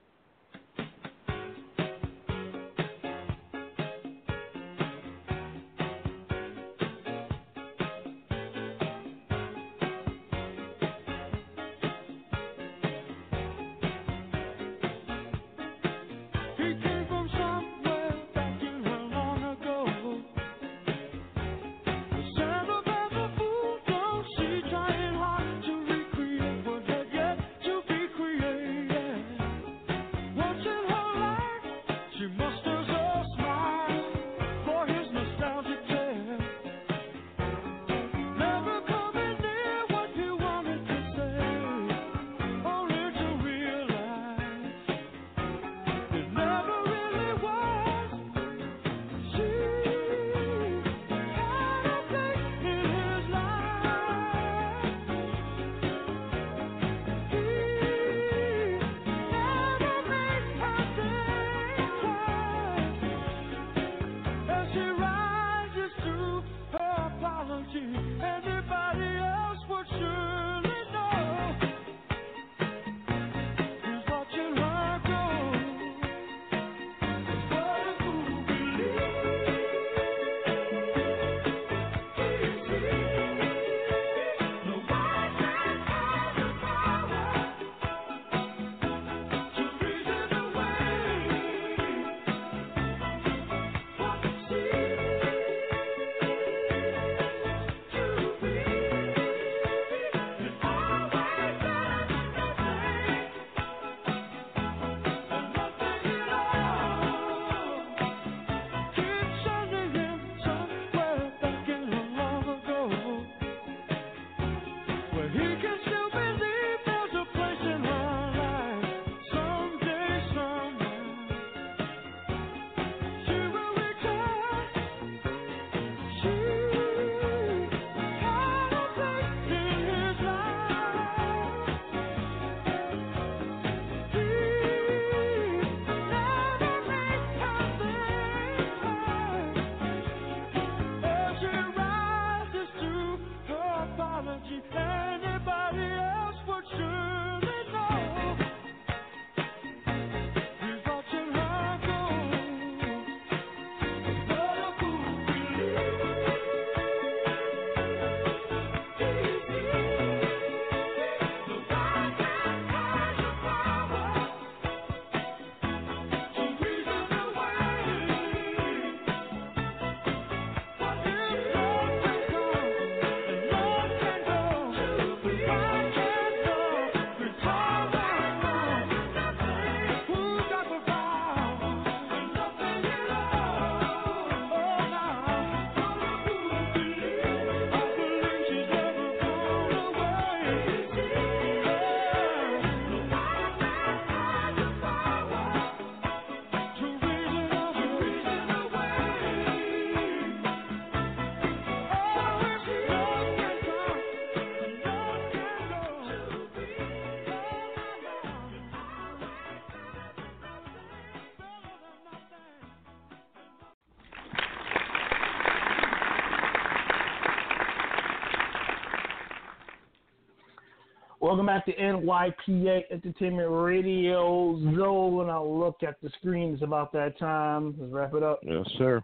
Welcome back to NYPA Entertainment Radio. Zoe, when I look at the screen, it's about that time. Let's wrap it up. Yes, sir.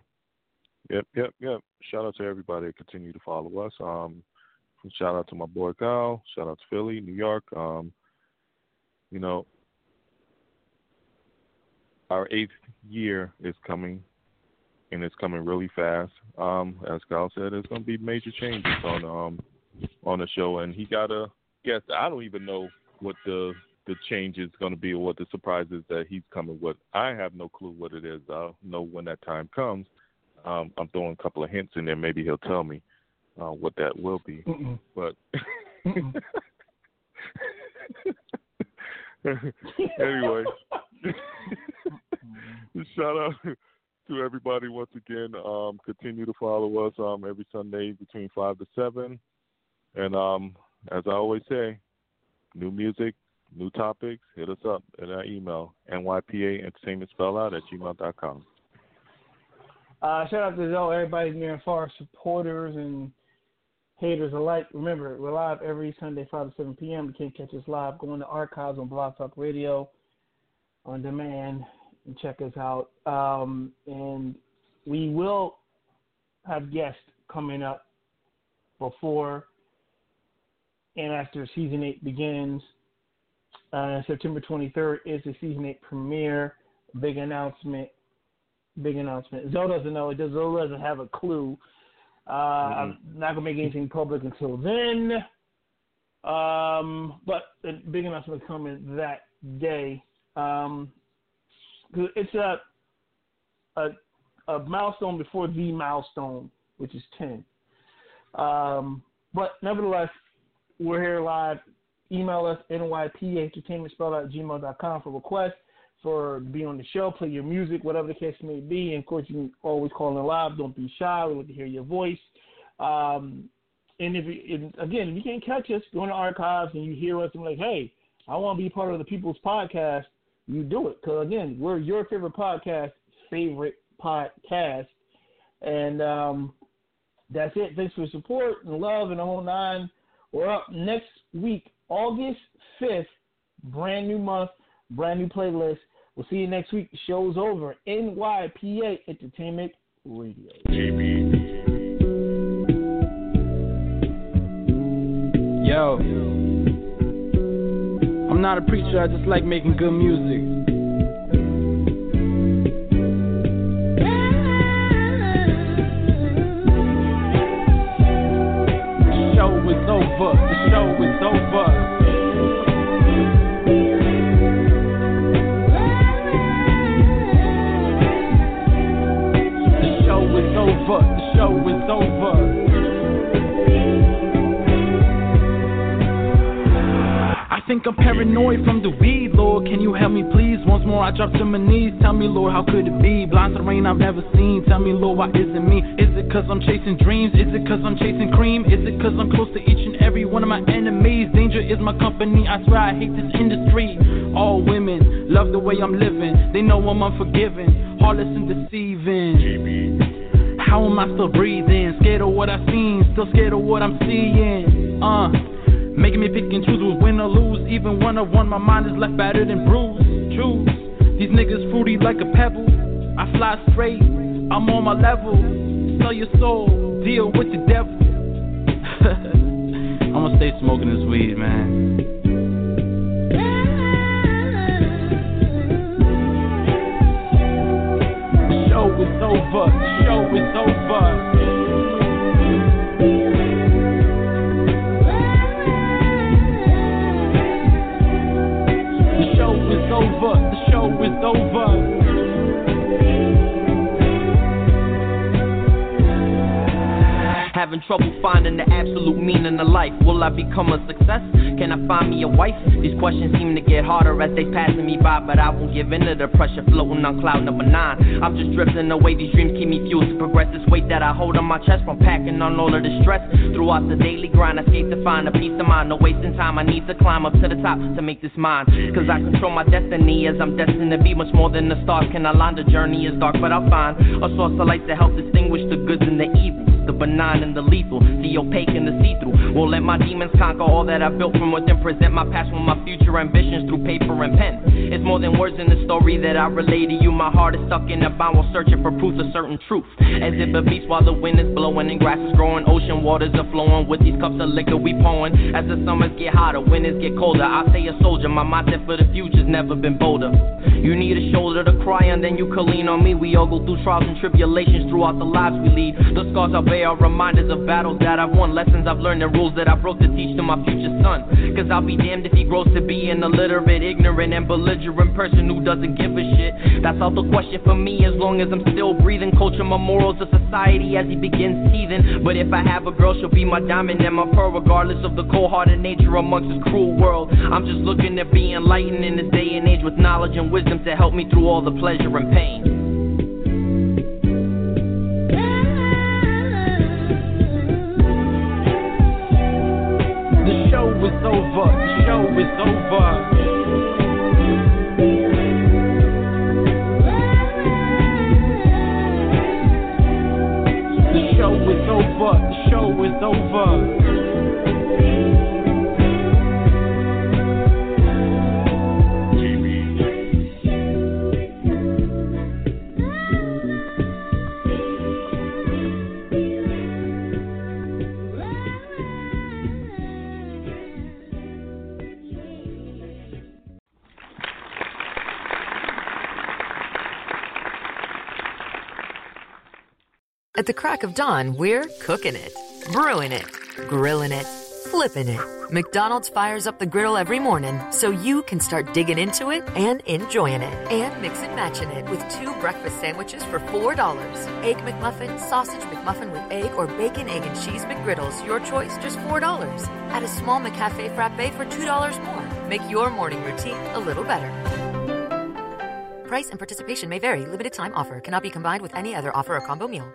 Yep, yep, yep. Shout out to everybody that continue to follow us. Um, shout out to my boy Kyle. Shout out to Philly, New York. Um, you know, our eighth year is coming, and it's coming really fast. Um, as Kyle said, there's going to be major changes on um on the show, and he got a guest. I don't even know what the the change is going to be or what the surprise is that he's coming with. I have no clue what it is. I'll know when that time comes. Um, I'm throwing a couple of hints in there. Maybe he'll tell me uh, what that will be. Mm-mm. But anyway, shout out to everybody once again. Um, continue to follow us um, every Sunday between five to seven, and um, as I always say, new music, new topics. Hit us up at our email nypa entertainment spell out at gmail.com. Uh, shout out to Zoe, everybody near and far, supporters and haters alike. Remember, we're live every Sunday, 5 to 7 p.m. You can't catch us live. Go in the archives on Blog Talk Radio on demand and check us out. Um, and we will have guests coming up before and after season 8 begins. Uh, September 23rd is the season 8 premiere. Big announcement big announcement. Zoe doesn't know. It does. Zoe doesn't have a clue. Uh, I'm not gonna make anything public until then. Um, but a big announcement coming that day. Um, 'cause it's a, a a milestone before the milestone, which is ten. Um, but nevertheless, we're here live. Email us nyp entertainment spelled out for requests for be on the show, play your music, whatever the case may be. And of course, you can always call in live. Don't be shy. We want to hear your voice. Um, and if, and again, if you can't catch us, go in the archives and you hear us and like, hey, I want to be part of the People's Podcast. You do it because again, we're your favorite podcast, favorite podcast, and um, that's it. Thanks for support and love and the whole nine. We're up next week, August fifth, brand new month, brand new playlist. We'll see you next week. Show's over. NYPA Entertainment Radio. Yo, I'm not a preacher, I just like making good music. Over, the show is over. The show is over, the show is over. Think I'm paranoid from the weed, Lord. Can you help me, please? Once more, I drop to my knees. Tell me, Lord, how could it be? Blind to the rain I've never seen. Tell me, Lord, why isn't me? Is it cause I'm chasing dreams? Is it cause I'm chasing cream? Is it cause I'm close to each and every one of my enemies? Danger is my company. I swear I hate this industry. All women love the way I'm living. They know I'm unforgiving, heartless and deceiving. How am I still breathing? Scared of what I've seen, still scared of what I'm seeing. Uh. Making me pick and choose who's win or lose. Even when I won, my mind is left battered and bruised. Choose. These niggas fruity like a pebble. I fly straight, I'm on my level. Sell your soul, deal with the devil. I'm gonna stay smoking this weed, man. Show is over, show is over. Having trouble finding the absolute meaning of life. Will I become a success? Can I find me a wife? These questions seem to get harder as they passing me by, but I won't give in to the pressure floating on cloud number nine. I'm just drifting away. These dreams keep me fueled to progress. This weight that I hold on my chest from packing on all of the stress. Throughout the daily grind, I seek to find a peace of mind. No wasting time. I need to climb up to the top to make this mine. Cause I control my destiny as I'm destined to be much more than the stars can align. The journey is dark, but I'll find a source of light to help distinguish the goods and the evils. The benign and the lethal, the opaque and the see through. Won't let my demons conquer all that I built from within. Present my past with my future ambitions through paper and pen. It's more than words in the story that I relay to you. My heart is stuck in a bound while searching for proof of certain truth. As if it beats while the wind is blowing and grass is growing, ocean waters are flowing. With these cups of liquor we pouring. As the summers get hotter, winters get colder. I stay a soldier. My mindset for the future's never been bolder. You need a shoulder to cry on, then you can lean on me. We all go through trials and tribulations throughout the lives we lead. The scars I bear are reminders of battles that I've won, lessons I've learned, and rules that I broke to teach to my future son. Cause I'll be damned if he grows to be an illiterate, ignorant, and belligerent person who doesn't give a shit. That's out the question for me as long as I'm still breathing. Culture my morals of society as he begins teething. But if I have a girl, she'll be my diamond and my pearl, regardless of the cold hearted nature amongst this cruel world. I'm just looking to be enlightened in this day and age with knowledge and wisdom to help me through all the pleasure and pain. Is over. The show is over. The show is over. The show is over. At the crack of dawn, we're cooking it, brewing it, grilling it, flipping it. McDonald's fires up the griddle every morning so you can start digging into it and enjoying it. And mix and matching it with two breakfast sandwiches for $4. Egg McMuffin, sausage McMuffin with egg, or bacon, egg, and cheese McGriddles. Your choice, just $4. Add a small McCafe frappe for $2 more. Make your morning routine a little better. Price and participation may vary. Limited time offer cannot be combined with any other offer or combo meal.